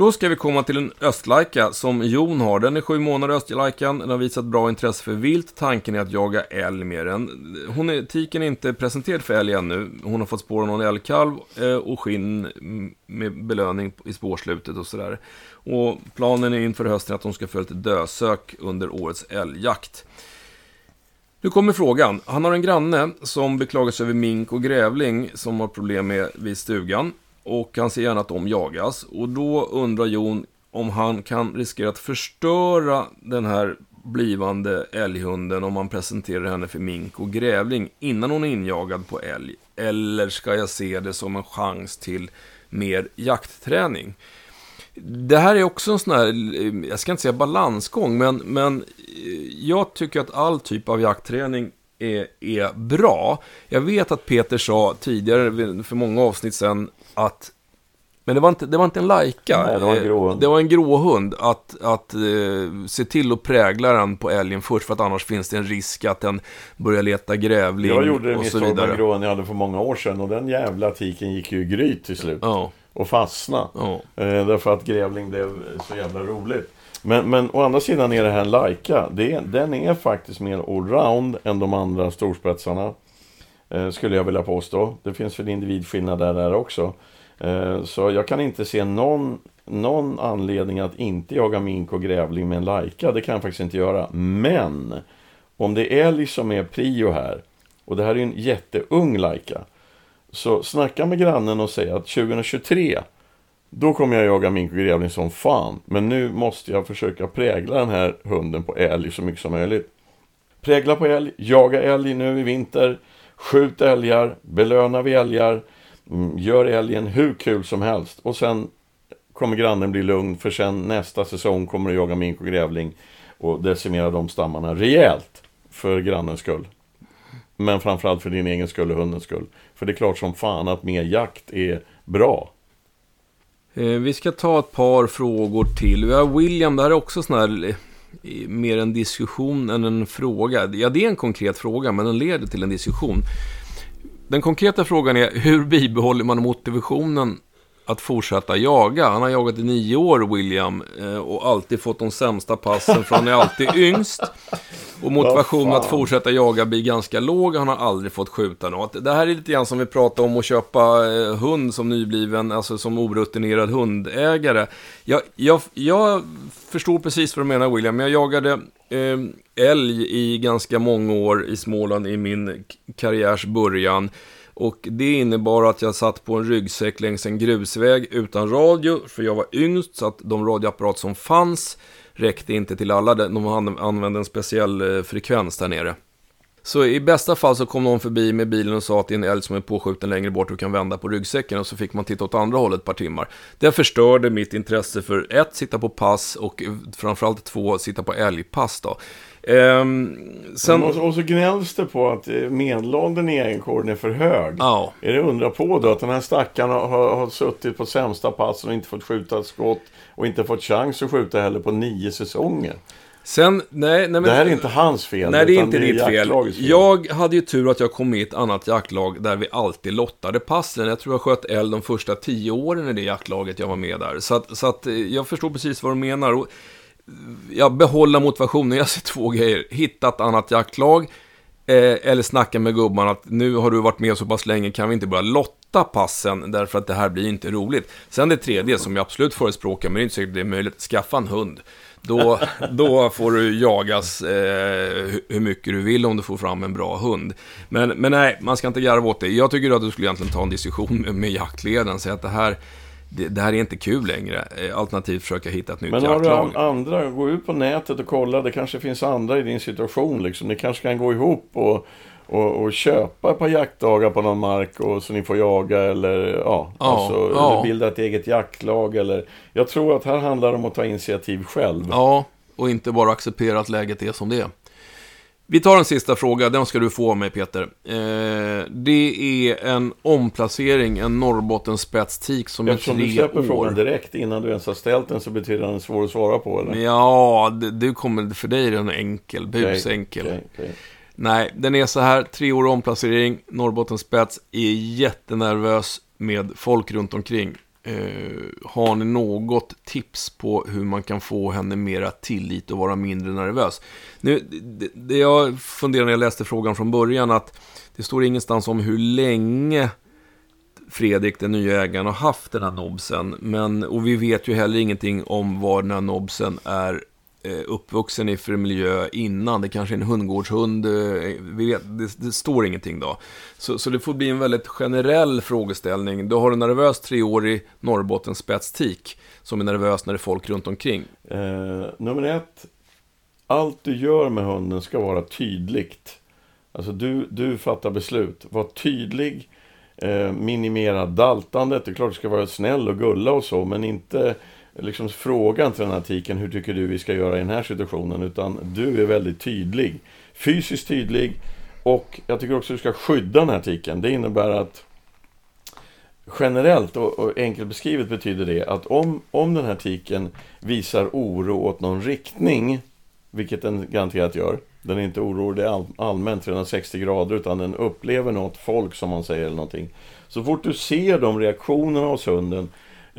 [SPEAKER 1] då ska vi komma till en östlajka som Jon har. Den är sju månader, östlajkan. Den har visat bra intresse för vilt. Tanken är att jaga älg med den. Hon är, tiken är inte presenterad för älg ännu. Hon har fått spåra någon älgkalv eh, och skinn med belöning i spårslutet och sådär. Och planen är inför hösten att hon ska följa ett dösök under årets älgjakt. Nu kommer frågan. Han har en granne som beklagar sig över mink och grävling som har problem med vid stugan. Och han ser gärna att de jagas. Och då undrar Jon om han kan riskera att förstöra den här blivande älghunden om man presenterar henne för mink och grävling innan hon är injagad på älg. Eller ska jag se det som en chans till mer jaktträning? Det här är också en sån här, jag ska inte säga balansgång, men, men eh, jag tycker att all typ av jaktträning är, är bra. Jag vet att Peter sa tidigare, för många avsnitt sedan, att men det var inte, det var inte en lajka.
[SPEAKER 2] Nej, det var en gråhund.
[SPEAKER 1] Det var en gråhund. Att, att uh, se till att prägla den på älgen först, för att annars finns det en risk att den börjar leta grävling
[SPEAKER 2] Jag gjorde misstag med en gråhund jag hade för många år sedan och den jävla tiken gick ju i gryt till slut.
[SPEAKER 1] Ja,
[SPEAKER 2] Och fastna.
[SPEAKER 1] ja.
[SPEAKER 2] Eh, därför att grävling blev så jävla roligt. Men, men å andra sidan är det här en är- den är faktiskt mer allround än de andra storspetsarna. Eh, skulle jag vilja påstå. Det finns väl individskillnader där också. Eh, så jag kan inte se någon, någon anledning att inte jaga mink och grävling med en lajka. Det kan jag faktiskt inte göra. Men om det är älg som är prio här. Och det här är ju en jätteung lajka. Så snacka med grannen och säg att 2023 då kommer jag jaga mink och grävling som fan. Men nu måste jag försöka prägla den här hunden på älg så mycket som möjligt. Prägla på älg, jaga älg nu i vinter. Skjut älgar, belöna vid älgar. Mm, gör älgen hur kul som helst. Och sen kommer grannen bli lugn för sen nästa säsong kommer du jaga mink och grävling. Och decimera de stammarna rejält. För grannens skull. Men framförallt för din egen skull och hundens skull. För det är klart som fan att mer jakt är bra.
[SPEAKER 1] Eh, vi ska ta ett par frågor till. Vi har William, det här är också sån här eh, mer en diskussion än en fråga. Ja, det är en konkret fråga, men den leder till en diskussion. Den konkreta frågan är, hur bibehåller man motivationen att fortsätta jaga? Han har jagat i nio år, William, eh, och alltid fått de sämsta passen, för han är alltid yngst. Och motivationen att fortsätta jaga blir ganska låg, han har aldrig fått skjuta något. Det här är lite grann som vi pratade om att köpa eh, hund som nybliven, alltså som orutinerad hundägare. Jag, jag, jag förstår precis vad du menar William, jag jagade eh, älg i ganska många år i Småland i min karriärs början. Och det innebar att jag satt på en ryggsäck längs en grusväg utan radio, för jag var yngst, så att de radioapparat som fanns räckte inte till alla. De använde en speciell eh, frekvens där nere. Så i bästa fall så kom någon förbi med bilen och sa att det är en älg som är påskjuten längre bort och kan vända på ryggsäcken och så fick man titta åt andra hållet ett par timmar. Det förstörde mitt intresse för ett, sitta på pass och eh, framförallt två, sitta på älgpass då. Ehm, sen...
[SPEAKER 2] Och, så, och så gnälls det på att eh, medelåldern i älgkåren är för hög.
[SPEAKER 1] Ja,
[SPEAKER 2] Är det undra på då att den här stackaren har, har, har suttit på sämsta passen och inte fått skjuta ett skott och inte fått chans att skjuta heller på nio säsonger.
[SPEAKER 1] sen, nej, nej men...
[SPEAKER 2] Det här är inte hans fel.
[SPEAKER 1] Nej, det är inte ditt fel.
[SPEAKER 2] fel.
[SPEAKER 1] Jag hade ju tur att jag kom med i ett annat jaktlag där vi alltid lottade passen. Jag tror jag sköt älg de första tio åren i det jaktlaget jag var med där. Så att, så att eh, jag förstår precis vad du menar. Och jag behåller motivationen. Jag ser två grejer. Hitta ett annat jaktlag. Eh, eller snacka med gubbarna att nu har du varit med så pass länge, kan vi inte börja lotta passen därför att det här blir inte roligt. Sen det tredje som jag absolut förespråkar, men det är inte säkert det är möjligt, skaffa en hund. Då, [laughs] då får du jagas eh, hur mycket du vill om du får fram en bra hund. Men, men nej, man ska inte garva åt det. Jag tycker att du skulle egentligen ta en diskussion med, med jaktledaren säga att det här, det, det här är inte kul längre. Eh, Alternativt försöka hitta ett nytt
[SPEAKER 2] Men har du
[SPEAKER 1] jaktlag.
[SPEAKER 2] an- andra, gå ut på nätet och kolla. Det kanske finns andra i din situation. Liksom. Ni kanske kan gå ihop och, och, och köpa ett par jaktdagar på någon mark och, så ni får jaga eller, ja,
[SPEAKER 1] Ja,
[SPEAKER 2] alltså,
[SPEAKER 1] ja.
[SPEAKER 2] eller bilda ett eget jaktlag. Eller, jag tror att här handlar det om att ta initiativ själv.
[SPEAKER 1] Ja, och inte bara acceptera att läget är som det är. Vi tar en sista fråga, den ska du få av mig Peter. Eh, det är en omplacering, en Norrbottens spetstik som är
[SPEAKER 2] Eftersom du
[SPEAKER 1] tre
[SPEAKER 2] släpper
[SPEAKER 1] år.
[SPEAKER 2] frågan direkt innan du ens har ställt den så betyder den svår att svara på eller?
[SPEAKER 1] Ja, du kommer, för dig är den enkel, busenkel.
[SPEAKER 2] Okej, okej.
[SPEAKER 1] Nej, den är så här, tre år omplacering, Norrbottens spets, är jättenervös med folk runt omkring. Eh, har ni något tips på hur man kan få henne mera tillit och vara mindre nervös? Nu, det, det jag funderade när jag läste frågan från början att det står ingenstans om hur länge Fredrik, den nya ägaren, har haft den här nobsen. Men, och vi vet ju heller ingenting om vad den här nobsen är Eh, uppvuxen i för miljö innan. Det kanske är en hundgårdshund. Eh, vi vet, det, det, står ingenting då. Så, så, det får bli en väldigt generell frågeställning. Du har en nervös treårig Norrbottens spetstik som är nervös när det är folk runt omkring.
[SPEAKER 2] Eh, nummer ett. Allt du gör med hunden ska vara tydligt. Alltså du, du fattar beslut. Var tydlig eh, minimera daltandet. Det är klart du ska vara snäll och gulla och så, men inte liksom frågan till den här tiken, hur tycker du vi ska göra i den här situationen? Utan du är väldigt tydlig. Fysiskt tydlig. Och jag tycker också att du ska skydda den här tiken. Det innebär att generellt och, och enkelt beskrivet betyder det att om, om den här tiken visar oro åt någon riktning, vilket den garanterat gör, den är inte orolig all, allmänt 360 grader utan den upplever något folk som man säger eller någonting. Så fort du ser de reaktionerna hos hunden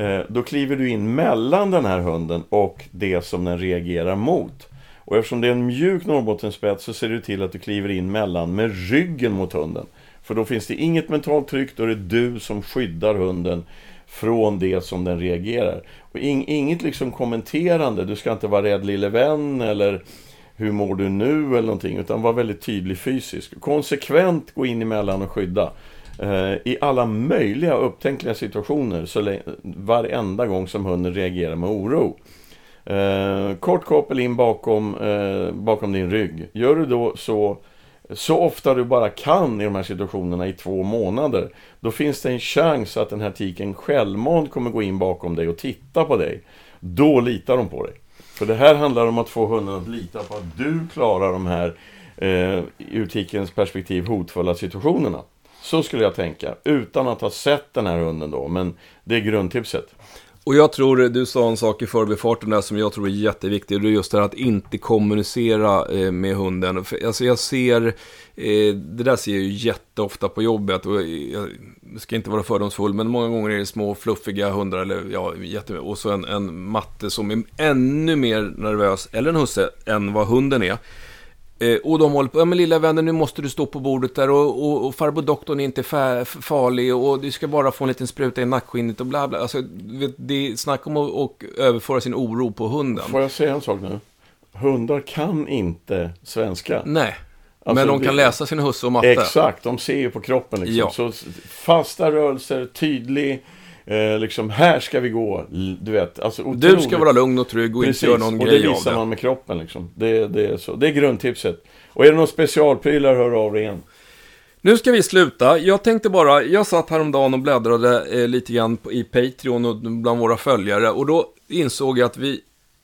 [SPEAKER 2] Eh, då kliver du in mellan den här hunden och det som den reagerar mot. Och eftersom det är en mjuk Norrbottenspets så ser du till att du kliver in mellan med ryggen mot hunden. För då finns det inget mentalt tryck, då är det du som skyddar hunden från det som den reagerar. Och in, inget liksom kommenterande, du ska inte vara rädd lille vän eller hur mår du nu eller någonting, utan var väldigt tydlig fysiskt. Konsekvent gå in emellan och skydda. Eh, I alla möjliga upptänkliga situationer, så varenda gång som hunden reagerar med oro. Eh, kort koppel in bakom, eh, bakom din rygg. Gör du då så så ofta du bara kan i de här situationerna i två månader, då finns det en chans att den här tiken självmant kommer gå in bakom dig och titta på dig. Då litar de på dig. För det här handlar om att få hunden att lita på att du klarar de här eh, ur tikens perspektiv hotfulla situationerna. Så skulle jag tänka, utan att ha sett den här hunden då, men det är grundtipset.
[SPEAKER 1] Och jag tror, du sa en sak i förbifarten där som jag tror är jätteviktig. Och det är just det här att inte kommunicera eh, med hunden. Alltså jag ser, eh, det där ser jag ju jätteofta på jobbet. Och jag ska inte vara fördomsfull, men många gånger är det små fluffiga hundar. Eller, ja, jätte, och så en, en matte som är ännu mer nervös, eller en husse, än vad hunden är. Eh, och de håller på, ja men lilla vännen nu måste du stå på bordet där och, och, och farbror doktorn är inte farlig och du ska bara få en liten spruta i nackskinnet och bla bla. Alltså, det är snack om att och överföra sin oro på hunden.
[SPEAKER 2] Får jag säga en sak nu? Hundar kan inte svenska.
[SPEAKER 1] Nej. Alltså, men de kan det, läsa sin husse och matte.
[SPEAKER 2] Exakt, de ser ju på kroppen liksom. Ja. Så fasta rörelser, tydlig Eh, liksom, här ska vi gå. Du vet, alltså
[SPEAKER 1] otroligt. Du ska vara lugn och trygg och Precis, inte göra någon
[SPEAKER 2] och
[SPEAKER 1] grej
[SPEAKER 2] av det. visar man med kroppen liksom. Det, det, är så. det är grundtipset. Och är det någon specialprylar, hör av dig igen.
[SPEAKER 1] Nu ska vi sluta. Jag tänkte bara, jag satt häromdagen och bläddrade eh, lite grann i Patreon och bland våra följare. Och då insåg jag att vi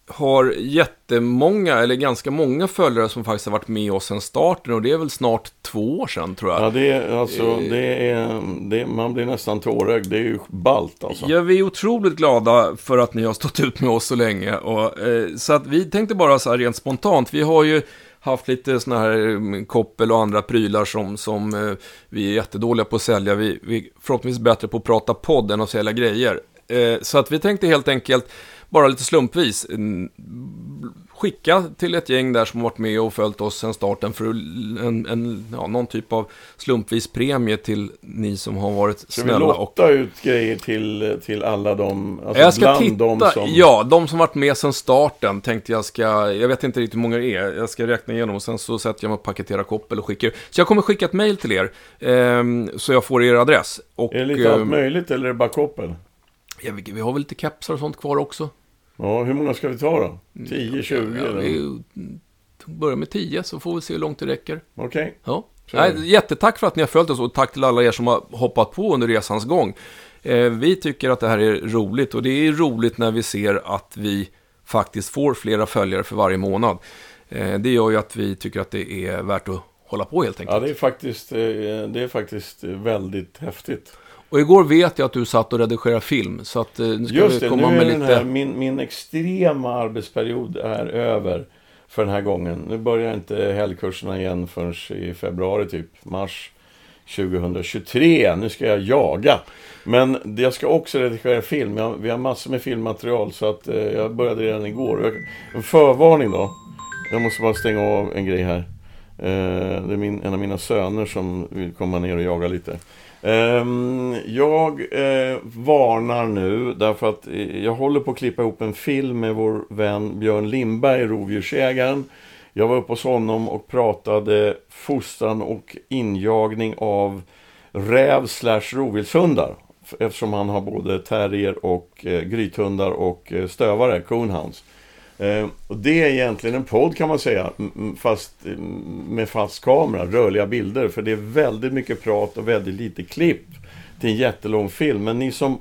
[SPEAKER 1] har jättemånga, eller ganska många följare som faktiskt har varit med oss sedan starten och det är väl snart två år sedan tror jag.
[SPEAKER 2] Ja, det är alltså, det är, det, man blir nästan tårögd, det är ju ballt alltså.
[SPEAKER 1] Ja, vi är otroligt glada för att ni har stått ut med oss så länge. Och, eh, så att vi tänkte bara så här rent spontant, vi har ju haft lite sådana här mm, koppel och andra prylar som, som eh, vi är jättedåliga på att sälja. Vi, vi är förhoppningsvis bättre på att prata podd än att sälja grejer. Eh, så att vi tänkte helt enkelt bara lite slumpvis skicka till ett gäng där som varit med och följt oss sedan starten för en, en, ja, någon typ av slumpvis premie till ni som har varit Ska snälla. Ska vi
[SPEAKER 2] lotta och... ut grejer till, till alla de,
[SPEAKER 1] alltså jag ska titta, de som... Ja, de som varit med sedan starten tänkte jag ska, jag vet inte riktigt hur många det är, jag ska räkna igenom och sen så sätter jag mig och paketerar koppel och skickar. Så jag kommer skicka ett mail till er, eh, så jag får er adress. Och,
[SPEAKER 2] är det lite allt ehm, möjligt eller är det bara koppel?
[SPEAKER 1] Ja, vi, vi har väl lite kepsar och sånt kvar också.
[SPEAKER 2] Ja, hur många ska vi ta då? 10, 20? Ja, vi
[SPEAKER 1] börjar med 10 så får vi se hur långt det räcker.
[SPEAKER 2] Okej. Okay.
[SPEAKER 1] Ja. Nej, jättetack för att ni har följt oss och tack till alla er som har hoppat på under resans gång. Eh, vi tycker att det här är roligt och det är roligt när vi ser att vi faktiskt får flera följare för varje månad. Eh, det gör ju att vi tycker att det är värt att hålla på helt enkelt.
[SPEAKER 2] Ja, det är faktiskt, eh, det är faktiskt väldigt häftigt.
[SPEAKER 1] Och igår vet jag att du satt och redigerade film. Så att eh, nu ska
[SPEAKER 2] Just
[SPEAKER 1] vi
[SPEAKER 2] komma nu är med lite... Här, min, min extrema arbetsperiod är över för den här gången. Nu börjar inte helgkurserna igen förrän i februari typ, mars. 2023. Nu ska jag jaga. Men jag ska också redigera film. Jag, vi har massor med filmmaterial så att eh, jag började redan igår. Jag, en förvarning då. Jag måste bara stänga av en grej här. Eh, det är min, en av mina söner som vill komma ner och jaga lite. Ehm, jag eh, varnar nu därför att eh, jag håller på att klippa ihop en film med vår vän Björn Lindberg, rovdjursägaren. Jag var uppe hos honom och pratade fostran och injagning av räv slash rovdjurshundar, Eftersom han har både terrier och eh, grythundar och eh, stövare, coonhounds. Eh, och det är egentligen en podd kan man säga, fast eh, med fast kamera, rörliga bilder. För det är väldigt mycket prat och väldigt lite klipp till en jättelång film. Men ni som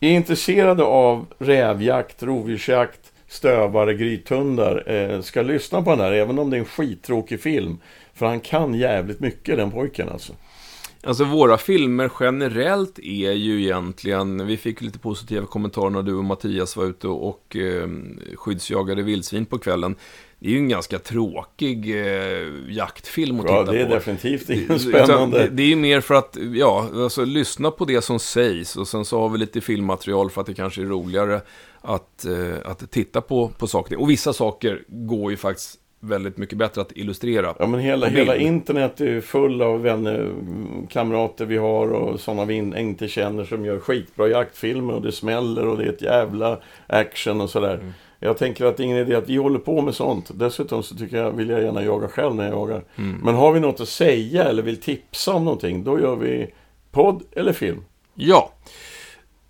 [SPEAKER 2] är intresserade av rävjakt, rovdjursjakt, stövare, grythundar eh, ska lyssna på den här, även om det är en skittråkig film. För han kan jävligt mycket den pojken alltså.
[SPEAKER 1] Alltså våra filmer generellt är ju egentligen, vi fick lite positiva kommentarer när du och Mattias var ute och eh, skyddsjagade vildsvin på kvällen. Det är ju en ganska tråkig eh, jaktfilm att
[SPEAKER 2] ja,
[SPEAKER 1] titta på.
[SPEAKER 2] Ja, det är definitivt inget spännande.
[SPEAKER 1] Det, det, är ju mer för att, ja, alltså lyssna på det som sägs och sen så har vi lite filmmaterial för att det kanske är roligare att, eh, att titta på, på saker. Och vissa saker går ju faktiskt väldigt mycket bättre att illustrera.
[SPEAKER 2] Ja, men hela, hela internet är full av vänner, kamrater vi har och sådana vi inte känner som gör skitbra jaktfilmer och det smäller och det är ett jävla action och sådär. Mm. Jag tänker att det är ingen idé att vi håller på med sånt. Dessutom så tycker jag, vill jag gärna jaga själv när jag jagar. Mm. Men har vi något att säga eller vill tipsa om någonting, då gör vi podd eller film.
[SPEAKER 1] Ja.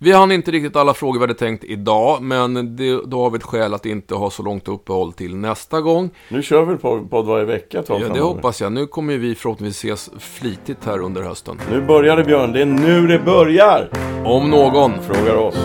[SPEAKER 1] Vi hann inte riktigt alla frågor vi hade tänkt idag, men det, då har vi ett skäl att inte ha så långt uppehåll till nästa gång.
[SPEAKER 2] Nu kör vi på podd varje vecka
[SPEAKER 1] Ja, det hoppas jag. Nu kommer vi förhoppningsvis ses flitigt här under hösten.
[SPEAKER 2] Nu börjar det Björn, det är nu det börjar!
[SPEAKER 1] Om någon
[SPEAKER 2] frågar oss.